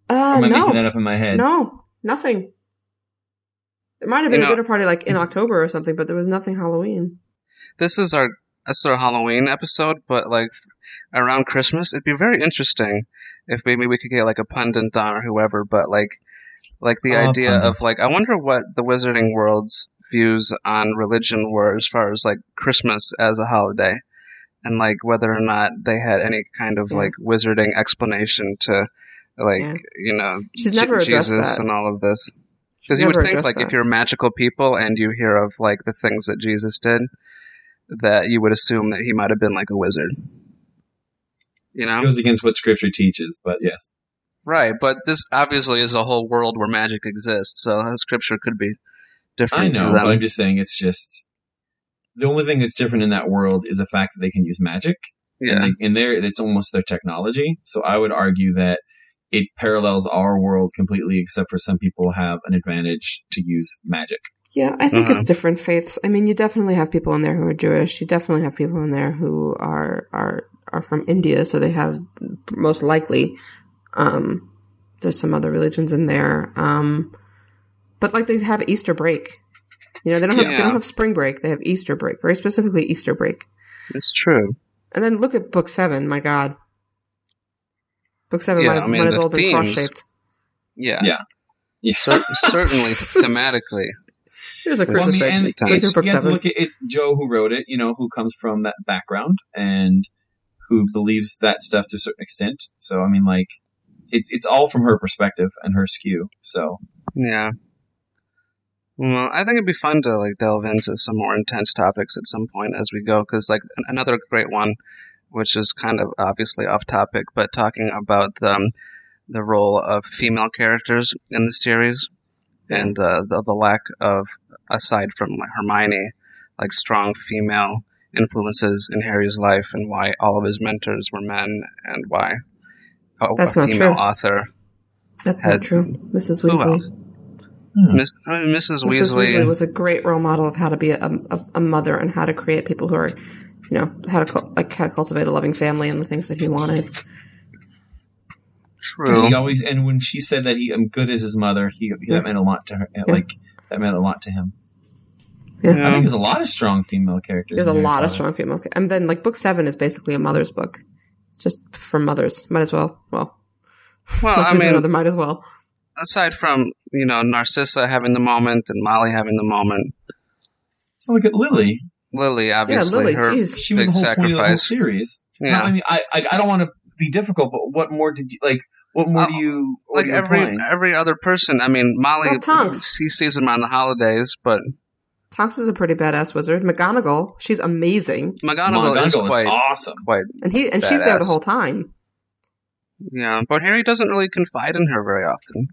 Or Uh, am I no, making that up in my head? no, nothing. It might have been You a know- dinner party like in mm-hmm. October or something, but there was nothing Halloween. This is our this is our Halloween episode, but like around Christmas, it'd be very interesting if maybe we could get like a pundit on or whoever, but like like the Oh, idea pundit. of like I wonder what the Wizarding World's views on religion were as far as like Christmas as a holiday, and like whether or not they had any kind of Yeah. like wizarding explanation to like Yeah. you know She's never addressed Jesus that. and all of this. Because you would think, addressed like, if you're magical people and you hear of like the things that Jesus did, that you would assume that he might have been like a wizard. You know, It goes against what Scripture teaches, but yes. right? But this obviously is a whole world where magic exists, so scripture could be different. I know, but. I'm just saying it's just the only thing that's different in that world is the fact that they can use magic. yeah, And they, in there, it's almost their technology. So I would argue that it parallels our world completely, except for some people have an advantage to use magic. Yeah, I think Uh-huh. it's different faiths. I mean, you definitely have people in there who are Jewish. You definitely have people in there who are are are from India, so they have most likely. Um, there's some other religions in there, um, but like they have Easter break. You know, they don't have they don't have spring break. They have Easter break, very specifically Easter break. it's true. And then look at book seven. My God, book seven Yeah, might, I have, mean, might as the well been cross shaped. Yeah, Yeah. Yeah. Cer- certainly thematically. There's a Well, I Well, I mean, crucifix. and time. It's, book you have to seven. look at it. Jo, who wrote it, you know, who comes from that background and who believes that stuff to a certain extent. So, I mean, like, it's it's all from her perspective and her skew. So, Yeah. Well, I think it'd be fun to like delve into some more intense topics at some point as we go, because like another great one, which is kind of obviously off topic, but talking about the um, the role of female characters in the series and uh, the the lack of, aside from Hermione, like strong female influences in Harry's life, and why all of his mentors were men, and why a, That's a not female true. author, That's had- not true. Mrs. Weasley. else? Miss, I mean, Mrs. Mrs. Weasley. Weasley was a great role model of how to be a, a, a mother and how to create people who are, you know, how to like how to cultivate a loving family and the things that he wanted. True. he always and when she said that he I'm good as his mother, he, he that meant a lot to her. Like that meant a lot to him. I Yeah. think there's a lot of strong female characters. There's a in Harry lot of Potter. strong females, and then like book seven is basically a mother's book. It's just for mothers. Might as well. Well, Well, I we mean, another might as well. aside from you know Narcissa having the moment and Molly having the moment, Oh, look at Lily. Lily obviously Lily, her geez. She was big the whole point of the whole sacrifice. series. Yeah, No, I mean, I, I I don't want to be difficult, but what more did you like? What more Uh, do you like are you every implying? every other person. I mean, Molly. Well, Tonks. He sees him on the holidays, but Tonks is a pretty badass wizard. McGonagall, she's amazing, McGonagall, is McGonagall quite awesome. quite and he and she's there the whole time. yeah. But Harry doesn't really confide in her very often.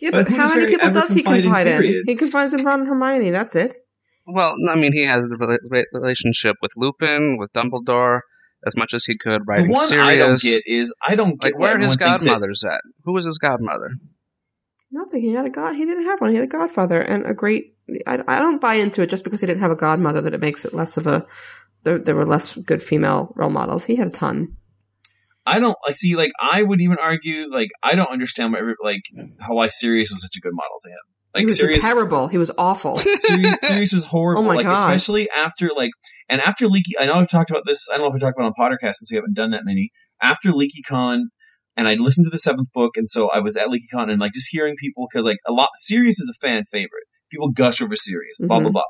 Yeah, But but, how many Harry people does he confide in, confide in? period? He confides in Ron and Hermione. That's it. Well, I mean, he has a re- relationship with Lupin, with Dumbledore, as much as he could. The one Sirius. I don't get is I don't get like where his everyone thinks that- godmother's at. Who was his godmother? Nothing. He had a god. He didn't have one. He had a godfather and a great. I, I don't buy into it just because he didn't have a godmother that it makes it less of a. There, there were less good female role models. He had a ton. I don't like see like I would even argue like I don't understand why like how why Sirius was such a good model to him. Like he was Sirius, terrible. He was awful. Sirius, Sirius was horrible. Oh my like God. especially after like and after Leaky. I know I've talked about this. I don't know if we talked about it on podcast since we haven't done that many. After LeakyCon, and I listened to the seventh book, and so I was at LeakyCon and like just hearing people because like a lot Sirius is a fan favorite. People gush over Sirius, blah blah Mhm. blah.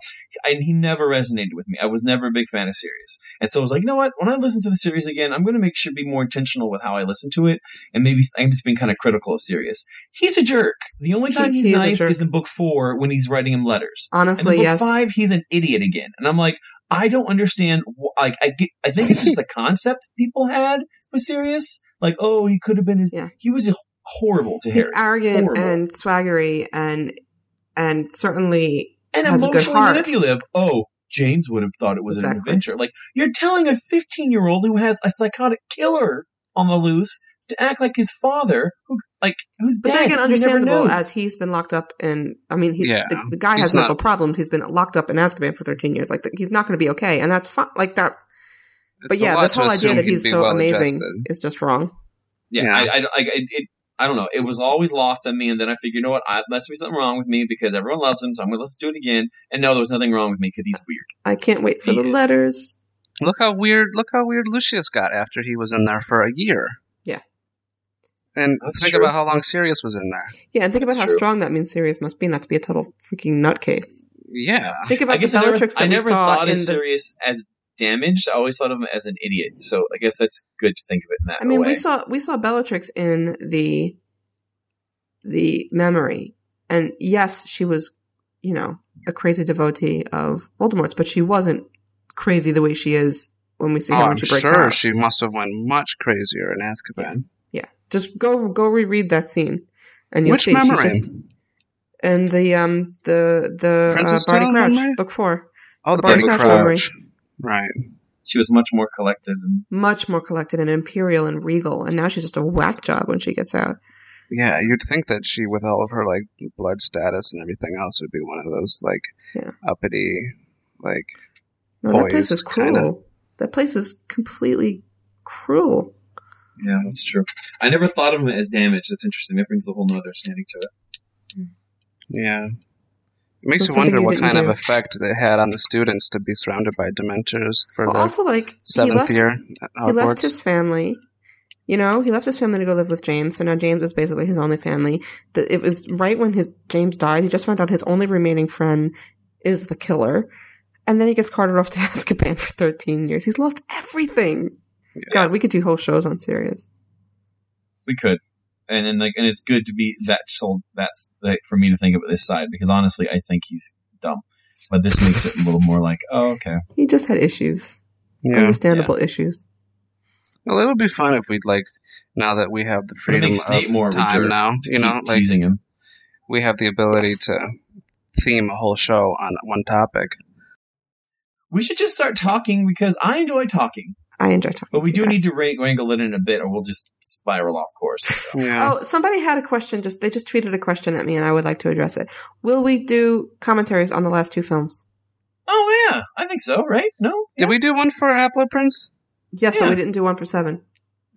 And he never resonated with me. I was never a big fan of Sirius, and so I was like, you know what? When I listen to the series again, I'm going to make sure be more intentional with how I listen to it, and maybe I'm just being kind of critical of Sirius. He's a jerk. The only time he's he nice is in book four when he's writing him letters. And Honestly, in book yes. five, he's an idiot again, and I'm like, I don't understand. Like, I get, I think it's just the concept people had with Sirius. Like, oh, he could have been his. Yeah. He was horrible to He's Harry, arrogant Horrible. and swaggery and and certainly and has a good emotionally heart. manipulative. Oh, James would have thought it was an adventure. Like, you're telling a 15 year old who has a psychotic killer on the loose to act like his father, who like who's But dead. then again, who you never understandable as he's been locked up in. I mean, he, Yeah, the, the guy he's has mental problems. He's been locked up in Azkaban for 13 years. Like, the, he's not going to be okay, and that's fine. Like that. But It's a yeah, this whole idea that he's so well amazing adjusted. is just wrong. Yeah, Yeah. I, I, I, it, it, I don't know. It was always lost on me, and then I figured, you know what? I, must be something wrong with me because everyone loves him, so I'm going to let's do it again. And no, there was nothing wrong with me because he's weird. I can't wait for the He- letters. Look how weird! Look how weird Lucius got after he was in there for a year. Yeah. And That's think true. about how long Sirius was in there. Yeah, and think That's about how true. strong that means Sirius must be not to be a total freaking nutcase. Yeah. Think I about the guess I never, that I we never saw thought in of the. Sirius as damaged. I always thought of him as an idiot. So I guess that's good to think of it in that I mean, way. we saw we saw Bellatrix in the the memory, and yes, she was, you know, a crazy devotee of Voldemort's, but she wasn't crazy the way she is when we see Oh, her I'm she breaks sure out. she must have went much crazier in Azkaban. yeah, just go go reread that scene, and you'll Which see memory? she's just. And the um the the uh, Princess Barty Stone Crouch memory? book four Oh, the Barty Barty Crouch memory. Crouch. Right. she was much more collected. And, much more collected and imperial and regal, and now she's just a whack job when she gets out. Yeah, you'd think that she, with all of her like blood status and everything else, would be one of those like Yeah. uppity, like No, that place is cruel. kinda. That place is completely cruel. yeah, that's true. I never thought of him as damaged. That's interesting. That brings a whole new understanding to it. Hmm. yeah. It makes you wonder what didn't kind of effect they had on the students to be surrounded by Dementors for Well, the also, like he seventh left, year he left Hogwarts. his family, You know, he left his family to go live with James, so now James is basically his only family. The, it was right when his James died. He just found out his only remaining friend is the killer, and then he gets carted off to Azkaban for 13 years. He's lost everything. God, we could do whole shows on Sirius. We could. And then like and it's good to be that sold that's like for me to think about this side because honestly I think he's dumb. But this makes it a little more like, oh okay. He just had issues, Yeah. understandable issues. Well, it would be fun if we'd like now that we have the freedom makes Snape of more time now. You know, like teasing him. we have the ability Yes. to theme a whole show on one topic. We should just start talking because I enjoy talking. I enjoy talking. But we to you do need to wrangle it in a bit or we'll just spiral off course. Yeah. Oh, somebody had a question. Just they just tweeted a question at me, and I would like to address it. Will we do commentaries on the last two films? Oh yeah, I think so, right? No? Did we do one for Half-Blood Prince? Yes, but we didn't do one for seven.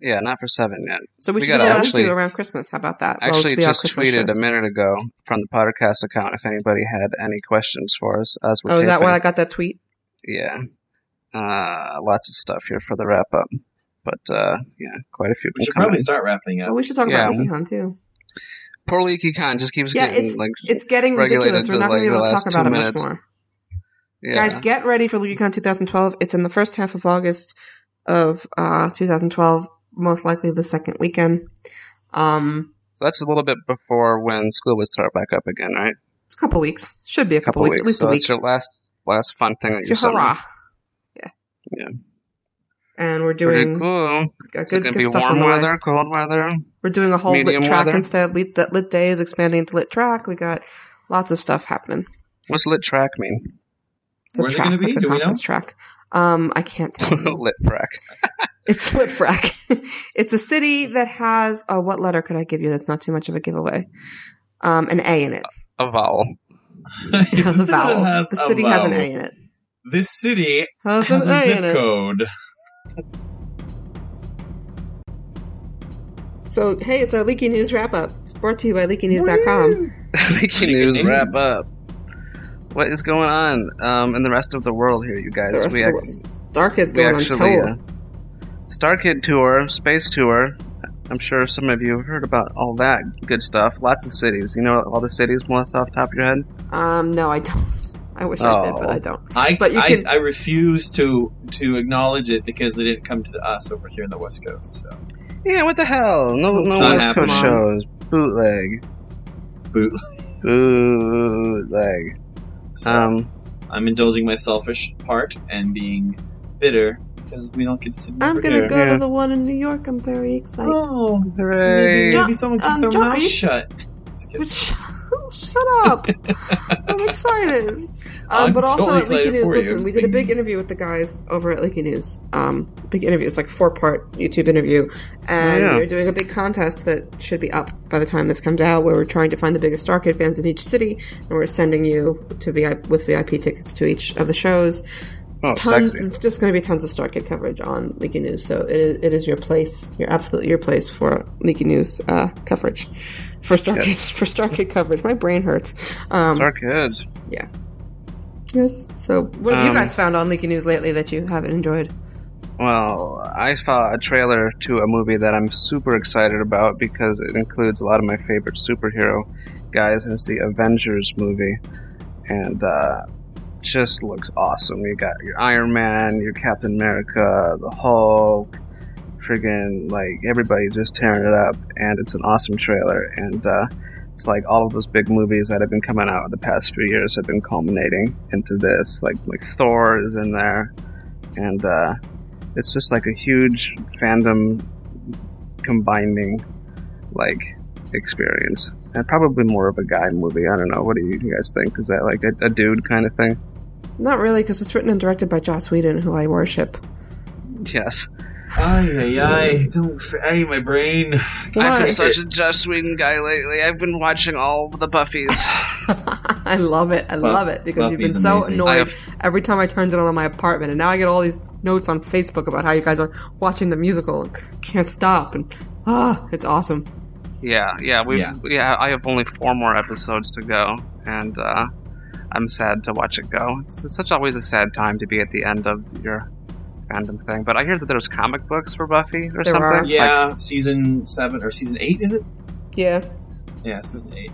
Yeah, not for seven yet. So we, We should do gotta the actually- two around Christmas. How about that? I Well, actually to be our just tweeted shows. a minute ago from the podcast account if anybody had any questions for us as we're Oh, is that taping. why I got that tweet? Yeah. Uh, lots of stuff here for the wrap up. But uh, yeah, quite a few. We should probably in. start wrapping up. Oh, we should talk Yeah. about Leaky Con too. Poor Leaky Con just keeps Yeah, getting it's like it's getting regulated ridiculous. We're not going to be able to talk about it much more. yeah. Guys, get ready for LeakyCon 2012. It's in the first half of August of uh, 2012, most likely the second weekend. Um, So that's a little bit before when school would start back up again, right? it's a couple weeks. Should be a A couple, weeks, at least so a week. it's your last last fun thing that It's you're your summer. hurrah. Yeah. Yeah. And we're Pretty doing cool. a Is it good, gonna good be stuff warm the way. weather, cold weather? We're doing a whole lit track weather? instead. Lit, that lit day is expanding into lit track. We got lots of stuff happening. What's lit track mean? It's a Where's it track, gonna be? like a Do we know? conference track. Um, I can't tell you. lit track. It's lit frack. it's a city that has. Oh, what letter could I give you? That's not too much of a giveaway. Um, an A in it. A vowel. It has a vowel. has the a city has an. A in it. This city Has has an a A zip code. So, hey, it's our Leaky News wrap up. It's brought to you by leakynews.com. Leaky Leaky news news. wrap up. What is going on um, in the rest of the world here, you guys? The rest we of the ac- Star going on tour. uh, Star Kid tour, space tour. I'm sure some of you have heard about all that good stuff. Lots of cities. You know all the cities, Melissa, off the top of your head? Um, no, I don't. I wish I did, but Oh. I don't. I, But you I, can- I refuse to to acknowledge it because they didn't come to us over here in the West Coast. So Yeah, what the hell? No, no It's not West Coast shows. Bootleg. boot. Bootleg. So Um, I'm indulging my selfish part and being bitter because we don't get to see. them I'm gonna here. go Yeah. to the one in New York. I'm very excited. Oh, hooray. maybe, John- maybe someone keep um, their John, are mouth you- shut. Just. Shut, shut up! I'm excited. Um, but also totally at Leaky News, listen, we did a big interview with the guys over at Leaky News. Um, big interview. It's like four part YouTube interview, and Oh, yeah. we're doing a big contest that should be up by the time this comes out, where we're trying to find the biggest Star Kid fans in each city, and we're sending you to VIP with VIP tickets to each of the shows. Oh, tons, sexy. it's just going to be tons of Star Kid coverage on Leaky News. So it is, it is your place, your absolutely your place for Leaky News uh, coverage, for Star Kid for Star Kid coverage. My brain hurts. Um, Star Kids. yeah. Yes. So what have you Um, guys found on Leaky News lately that you haven't enjoyed? Well, I saw a trailer to a movie that I'm super excited about because it includes a lot of my favorite superhero guys. And it's the Avengers movie, and uh, just looks awesome. You got your Iron Man, your Captain America, the Hulk, friggin' like everybody just tearing it up, and it's an awesome trailer. And uh, it's like all of those big movies that have been coming out the past few years have been culminating into this. Like like Thor is in there, and uh, it's just like a huge fandom combining like experience and probably more of a guy movie i don't know what do you guys think is that like a, a dude kind of thing Not really, because it's written and directed by Joss Whedon, who I worship. yes Ay, ay, ay. Don't. Ay, my brain. i've been such a joss whedon guy lately i've been watching all the buffies I love it. I love it because you've been Buffy's so amazing. annoyed have- every time I turned it on in my apartment, and now I get all these notes on Facebook about how you guys are watching the musical and can't stop, and ah, it's awesome. yeah yeah we Yeah. yeah. i have only four more episodes to go and uh i'm sad to watch it go it's, it's such always a sad time to be at the end of your fandom thing, but I hear that there's comic books for Buffy or There something. are. Yeah, season seven or season eight is it? Yeah, Yeah, season eight.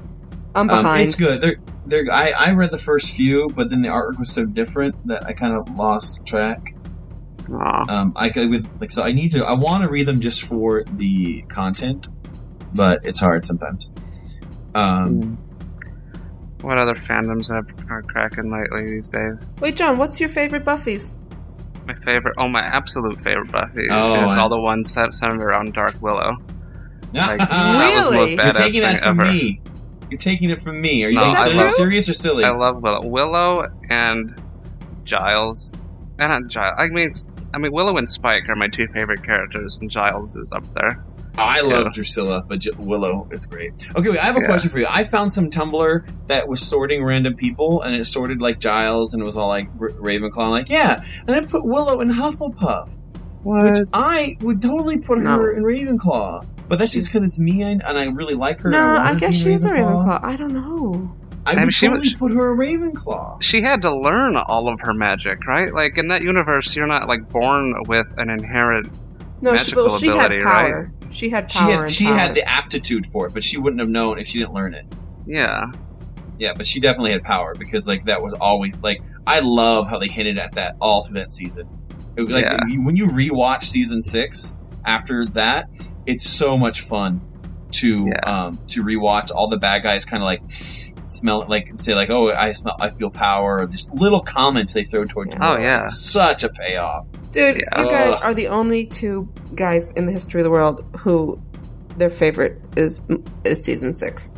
I'm Um, it's good. They're, they're, I, I read the first few, but then the artwork was so different that I kind of lost track. Aw. Um, I could with like so I need to. I want to read them just for the content, but it's hard sometimes. Um, What other fandoms have, are cracking lately these days? Wait, John, what's your favorite Buffy's? My favorite, oh, my absolute favorite Buffy Oh, is I- all the ones set, centered around Dark Willow. Like, that was the Really? most You're badass taking that from ever. me. You're taking it from me. Are you No, being serious, or silly? I love Willow. Willow and Giles, eh, and Giles. I mean, I mean Willow and Spike are my two favorite characters, and Giles is up there. I Yeah. love Drusilla, but J- Willow is great. Okay, wait, I have a Yeah. question for you. I found some Tumblr that was sorting random people, and it sorted like Giles, and it was all like R- Ravenclaw. I'm like, yeah, and I put Willow in Hufflepuff, which I would totally put her in Ravenclaw. But that's just because it's me, and, and I really like her. No, and I guess be she's a Ravenclaw. I don't know. I I would mean, she totally was- put her a Ravenclaw. She had to learn all of her magic, right? Like in that universe, you're not like born with an inherent. No, she, Magical well, she had ability, power. She had She power. had and she had the aptitude for it, but she wouldn't have known if she didn't learn it. Yeah, Yeah, but she definitely had power because like that was always like I love how they hinted at that all through that season. It was like Yeah. when you rewatch season six after that, it's so much fun to Yeah. um to rewatch all the bad guys kind of like smell like say like oh I smell I feel power or just little comments they throw towards you. Oh, yeah. it's such a payoff. Dude, Yeah. you guys are the only two guys in the history of the world who their favorite is is season six.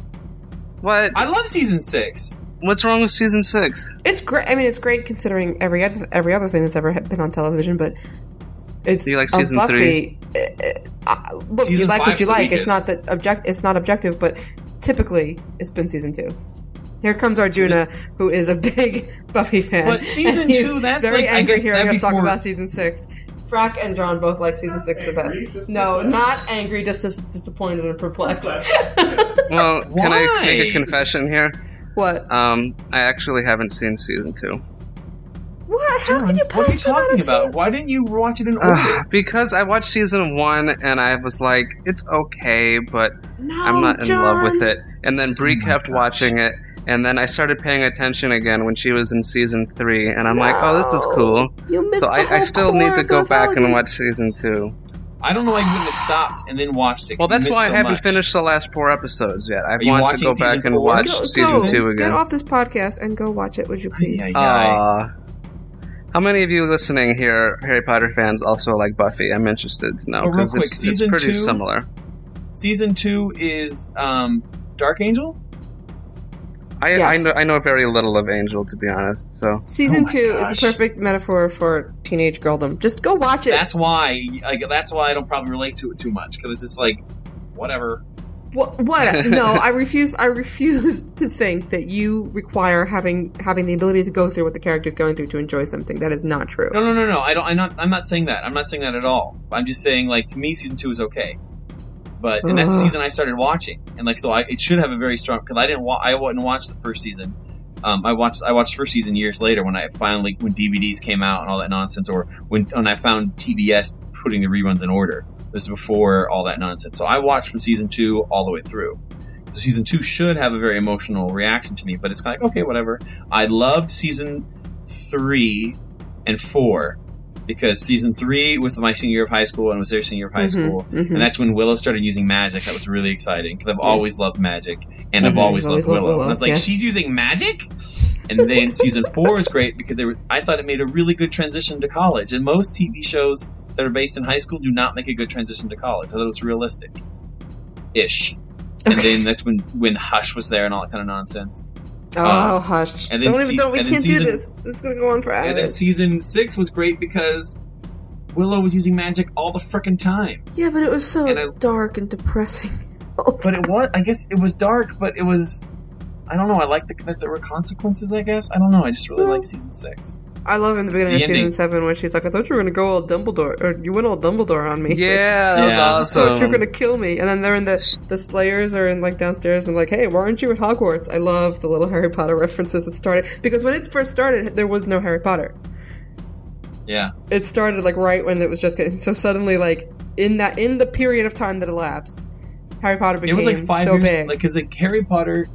what? I love season six. What's wrong with season six? It's great. I mean, it's great considering every other every other thing that's ever been on television. But it's Do you like season Buffy. uh, uh, look, you like what you the like. It's not that object. It's not objective, but typically it's been season two. Here comes Arjuna, who is a big Buffy fan. But season and he's two, that's very like- I angry guess hearing that'd us talk about season six. Frack and John both like season six the best. No, not angry, just dis- disappointed and perplexed. Well, can I make a confession here? what? Um, I actually haven't seen season two. What? How can you what are you talking have about? Why didn't you watch it in order? Ugh, because I watched season one and I was like, it's okay, but No, I'm not in love with it. And then Brie Oh kept gosh. watching it, and then I started paying attention again when she was in season three, and I'm like, oh, this is cool. You missed So the I, I still need to go the back and watch season two. I don't know why you wouldn't have stopped and then watched it. Well, that's missed why so I haven't much. finished the last four episodes yet. I want to go back season and four? watch Go- season go. two again. Get off this podcast and go watch it, would you please? Aw. How many of you listening here, Harry Potter fans, also like Buffy? I'm interested to know Oh, real because quick, it's, it's season pretty two? similar. Season two is um, Dark Angel. I, Yes. I know I know very little of Angel to be honest. So Season Oh my two is gosh. a perfect metaphor for teenage girldom. Just go watch it. That's why. Like, that's why I don't probably relate to it too much because it's just like, whatever. what? what? no, I refuse. I refuse to think that you require having having the ability to go through what the character is going through to enjoy something. That is not true. No, no, no, no. I don't. I'm not. I'm not saying that. I'm not saying that at all. I'm just saying like to me, season two is okay. But and that's the season I started watching, and like so, I, it should have a very strong because I didn't. Wa- I wouldn't watch the first season. Um, I watched. I watched first season years later when I finally when DVDs came out and all that nonsense, or when when I found TBS putting the reruns in order. This is before all that nonsense. So I watched from season two all the way through. So season two should have a very emotional reaction to me, but it's kind of like okay, whatever. I loved season three and four because season three was my senior year of high school and was their senior year of high Mhm, school, mhm. and that's when Willow started using magic. That was really exciting because I've always loved magic and I've Mhm. always You've loved always loved Willow. And I was like, yeah. she's using magic. And then season four was great because were, I thought it made a really good transition to college. And most TV shows that are based in high school do not make a good transition to college. I thought it was realistic, ish. And then that's when when Hush was there and all that kind of nonsense. Oh, uh, hush! and then don't even. se- Don't. We can't season- do this. This is gonna go on forever. And then season six was great because Willow was using magic all the freaking time. yeah, but it was so and I- dark and depressing. But it was, I guess it was dark, but it was, I don't know, I like the, that there were consequences, I guess. I don't know, I just really like season six. I love in the beginning The of season seven when she's like, "I thought you were gonna go all Dumbledore, or you went all Dumbledore on me." yeah, that was Yeah. I thought you were gonna kill me, and then they're in the the Slayers are in like downstairs and like, hey, why aren't you at Hogwarts? I love the little Harry Potter references that started because when it first started, there was no Harry Potter. Yeah. It started like right when it was just getting so suddenly like in that in the period of time that elapsed, Harry Potter became It was like five so years, big like because like Harry Potter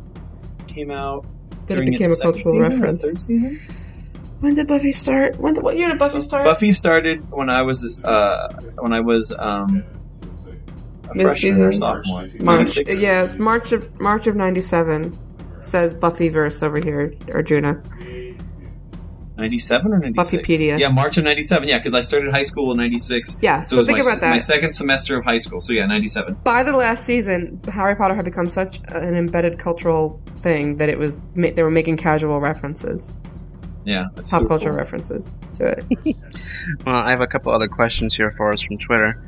came out that it during became its a second cultural season reference. third season. When did Buffy start? When did, what year did Buffy start? Buffy started when I was uh when I was um a freshman or sophomore. March. Yeah, it's March of March of '97. Says Buffy verse over here, Arjuna. 97 or 96? Buffypedia. Yeah, March of 97. Yeah, because I started high school in 96. Yeah, So, so it was think my, about that. my second semester of high school. So yeah, 97. By the last season, Harry Potter had become such an embedded cultural thing that it was they were making casual references, Yeah, pop so culture cool. references to it. Well, I have a couple other questions here for us from Twitter.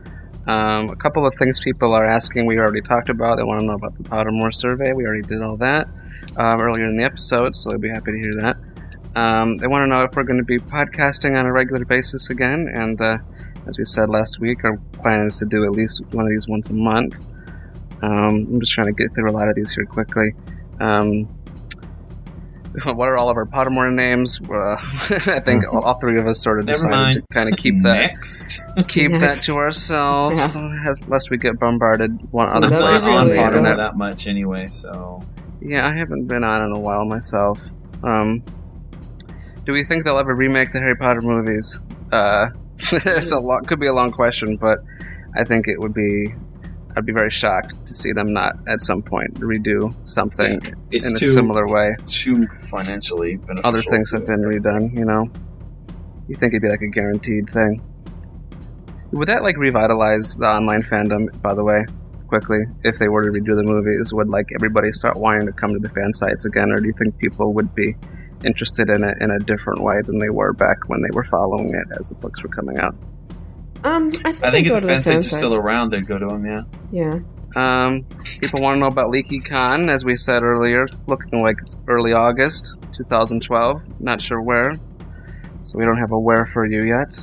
Um, a couple of things people are asking we already talked about. They want to know about the Pottermore survey. We already did all that um, earlier in the episode, so I'd be happy to hear that. Um, they want to know if we're going to be podcasting on a regular basis again, and uh, as we said last week, our plan is to do at least one of these once a month. Um, I'm just trying to get through a lot of these here quickly. Um, what are all of our Pottermore names? Uh, I think all, all three of us sort of Never decided mind. to kind of keep that keep Next. that to ourselves, as- lest we get bombarded one other I'm That'd not place on really on Potter good. That much anyway, so Yeah, I haven't been on in a while myself. Um, do we think they'll ever remake the Harry Potter movies? Uh, it's a long, could be a long question, but I think it would be. I'd be very shocked to see them not at some point redo something it's in a similar way. too financially beneficial. Other things have been redone, you know. You think it'd be like a guaranteed thing? Would that like revitalize the online fandom? By the way, quickly, if they were to redo the movies, would like everybody start wanting to come to the fan sites again, or do you think people would be interested in it in a different way than they were back when they were following it as the books were coming out? Um, I think, I think if to the the fan fan sites are still around, they'd go to them. Yeah. Yeah, Um, people want to know about Leaky Con, as we said earlier, looking like early August 2012. Not sure where, so we don't have a where for you yet.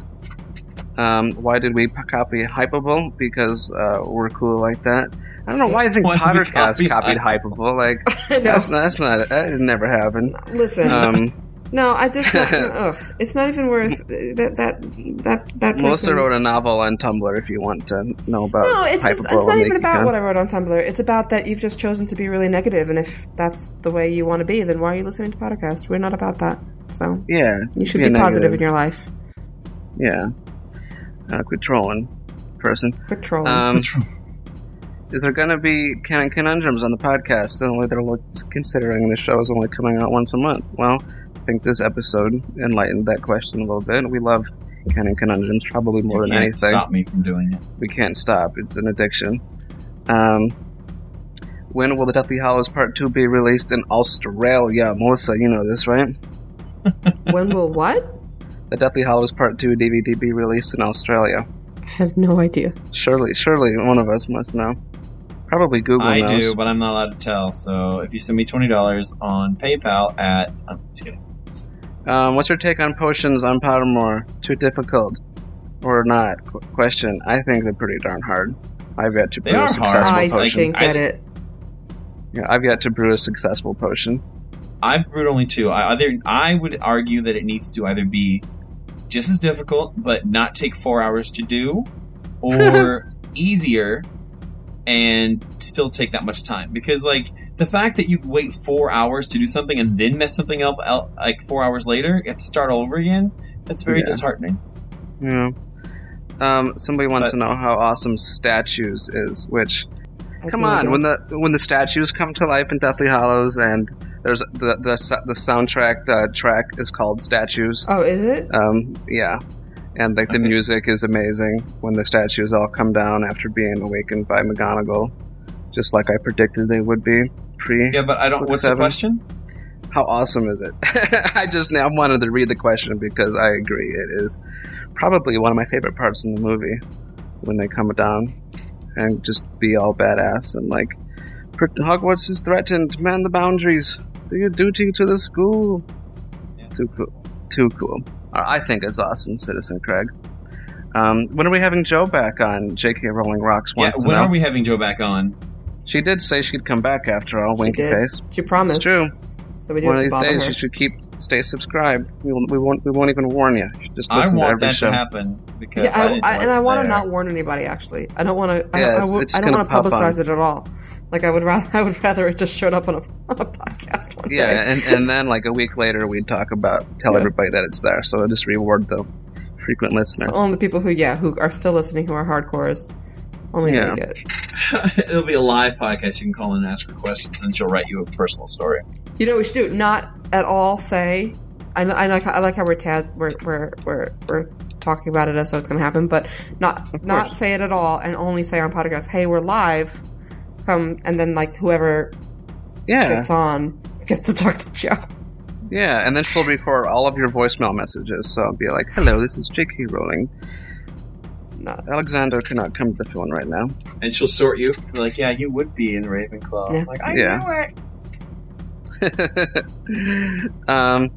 Um, why did we p- copy Hypable? Because uh, we're cool like that. I don't know why I think Why did we Pottercast copy copied Hypable. Like that's not, that's not that never happened. Listen, Um, no, I just don't, ugh, it's not even worth that that that that person. Melissa wrote a novel on Tumblr. If you want to know about No, it's just, Hypable it's not even about what I wrote on Tumblr. It's about that you've just chosen to be really negative, and if that's the way you want to be, then why are you listening to podcast? We're not about that. So Yeah, you should be be a positive negative. in your life. Yeah, uh, quit trolling, person. Quit trolling. Um, is there going to be canon conundrums on the podcast? The only they're look- considering the show is only coming out once a month. Well, I think this episode enlightened that question a little bit. We love canon conundrums probably more you than can't anything. stop me from doing it. We can't stop. It's an addiction. Um, when will the Deathly Hallows Part Two be released in Australia? Melissa, you know this, right? when will what? The Deathly Hallows Part Two DVD be released in Australia. I have no idea. Surely, surely one of us must know. Probably Google I knows. do, but I'm not allowed to tell. So if you send me twenty dollars on PayPal at, I'm just kidding. Um, what's your take on potions on Pottermore? Too difficult or not? Qu- question. I think they're pretty darn hard. I've yet to They brew a are hard. successful I potion. stink I- at it. Yeah, I've yet to brew a successful potion. I've brewed only two. I either I would argue that it needs to either be just as difficult but not take four hours to do, or easier and still take that much time. Because like the fact that you wait four hours to do something and then mess something up out, like four hours later, you have to start all over again. That's very Yeah. disheartening. Yeah. Um, somebody wants But- to know how awesome statues is. Which, come on, idea. when the when the statues come to life in Deathly Hallows, and there's the the, the soundtrack uh, track is called Statues. Oh, is it? Um, yeah. And like the Okay. music is amazing when the statues all come down after being awakened by McGonagall, just like I predicted they would be. Pre. Yeah, but I don't. What's seven. the question? How awesome is it? I just now wanted to read the question because I agree it is probably one of my favorite parts in the movie when they come down and just be all badass and like Hogwarts is threatened. Man the boundaries. Do your duty to the school. Too cool. Too cool. I think it's awesome, Citizen Craig. Um, when are we having Jo back on? J.K. Rowling Rocks Yeah, wants to when are we having Jo back on? She did say she'd come back after all. She Winky did. face. She promised. It's true. So we do One of these days, her. you should keep stay subscribed. We, will, we won't we won't even warn you. You should just I listen to want every that show. to happen because Yeah, I, didn't I, and I want to not warn anybody. Actually, I don't want to. I, Yeah, I, it's- would- it's I don't gonna want to publicize on. it at all. Like I would rather. I would rather it just showed up on a, on a podcast one Yeah, day. and, and then like a week later, we'd talk about tell Yeah. everybody that it's there. So just reward the frequent listener. So only the people who, yeah, who are still listening, who are hardcores, only Yeah. make it. It'll be a live podcast. You can call in and ask her questions, and she'll write you a personal story. You know, we should do not at all say. I, I like. I like how we're tad. We're we're we're we're talking about it as though it's going to happen, but not not say it at all, and only say on podcast, "Hey, we're live." Come and then like whoever yeah, gets on gets to talk to Jo. yeah, and then she'll record all of your voicemail messages. So I'll be like, "Hello, this is J.K. Rowling. Not Alexander cannot come to the phone right now." And she'll sort you. Be like, yeah, you would be in Ravenclaw. Yeah. Like, I Yeah. knew it. um,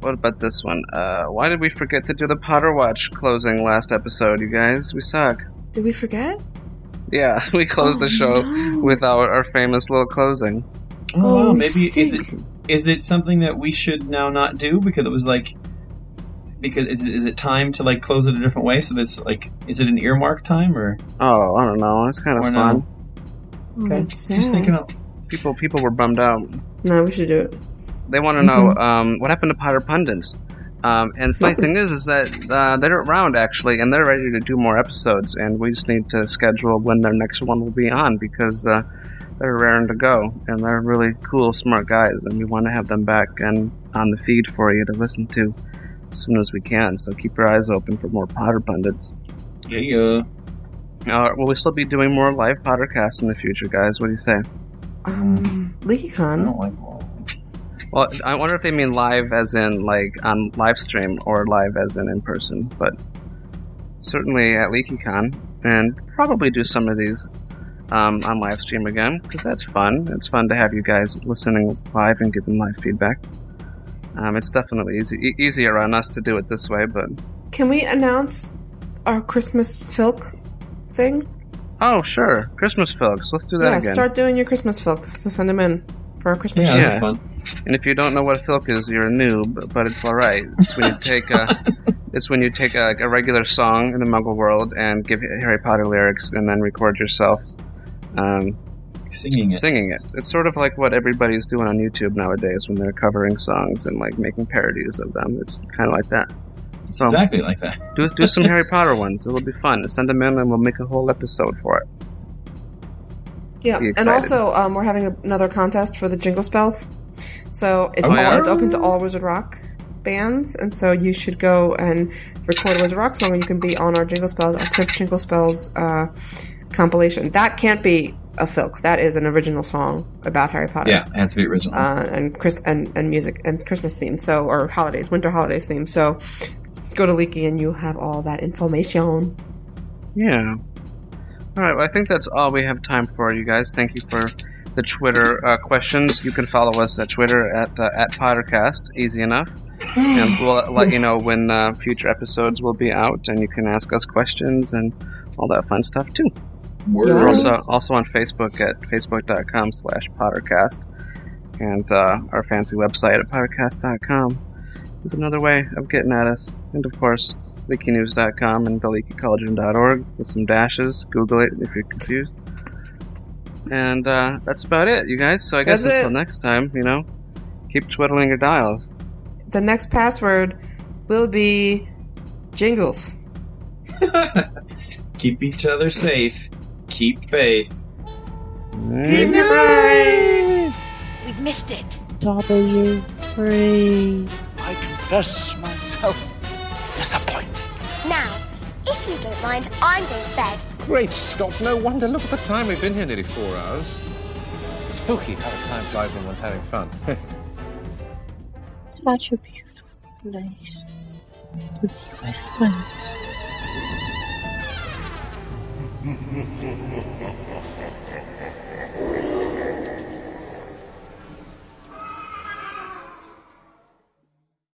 what about this one? Uh, why did we forget to do the Potterwatch closing last episode, you guys? We suck. Did we forget? Yeah, we closed the Oh, show no. with our, our famous little closing. Oh, Oh, wow. we Maybe is it is it something that we should now not do because it was like because is it, is it time to like close it a different way? So that's like is it an earmark time or Oh, I don't know. It's kind of Or fun. no. Oh, okay? Just sad. thinking of People people were bummed out. No, we should do it. They want to know um, what happened to Potter pundits. Um, and the funny thing is, is that uh, they're around actually, and they're ready to do more episodes. And we just need to schedule when their next one will be on because uh, they're raring to go, and they're really cool, smart guys, and we want to have them back and on the feed for you to listen to as soon as we can. So keep your eyes open for more Potter pundits. yeah, yeah. Uh, will we still be doing more live Pottercasts in the future, guys? What do you say? Um, I LeakyCon. don't like. Well, I wonder if they mean live as in like on live stream or live as in in person, but certainly at LeakyCon, and probably do some of these um, on live stream again because that's fun. It's fun to have you guys listening live and giving live feedback. Um, it's definitely easy, e- easier on us to do it this way, but Can we announce our Christmas filk thing? oh sure, Christmas filks. let's do that yeah, again. start doing your Christmas filks to send them in for our Christmas Yeah, show. that'd Yeah. fun. And if you don't know what a filk is, you're a noob, but it's all right. It's when you take a, it's when you take a, a regular song in the Muggle world and give Harry Potter lyrics, and then record yourself um, Singing it. singing it. It's sort of like what everybody's doing on YouTube nowadays when they're covering songs and like making parodies of them. It's kind of like that. It's So- exactly like that. Do do some Harry Potter ones. It'll be fun. Send them in, and we'll make a whole episode for it. Yeah, and also um, we're having another contest for the Jingle Spells. So it's Oh, all, yeah? it's open to all Wizard Rock bands, and so you should go and record a Wizard Rock song, and you can be on our Jingle Spells, our fifth Jingle Spells uh, compilation. That can't be a filk. That is an original song about Harry Potter. Yeah, it has to be original. uh, and Chris and, and music and Christmas theme. So or holidays, winter holidays theme. So go to Leaky and you have all that information. Yeah. All right. Well, I think that's all we have time for, you guys. Thank you for the Twitter uh, questions. You can follow us at Twitter at uh, at Pottercast. Easy enough. and we'll let you know when uh, future episodes will be out, and you can ask us questions and all that fun stuff too. Word. We're also also on Facebook at facebook.com slash Pottercast, and uh, our fancy website at pottercast.com is another way of getting at us. And of course, leakynews.com and theleakycauldron.org with some dashes. Google it if you're confused. And uh, that's about it, you guys. So I guess That's it. until next time, you know, keep twiddling your dials. The next password will be jingles. Keep each other safe. Keep faith. Good night. We've missed it. W free. I confess myself disappointed. Now, if you don't mind, I'm going to bed. Great Scott, no wonder. Look at the time. We've been here nearly four hours. Spooky how the time flies when one's having fun. Such a beautiful place to be with friends. Mm-hmm.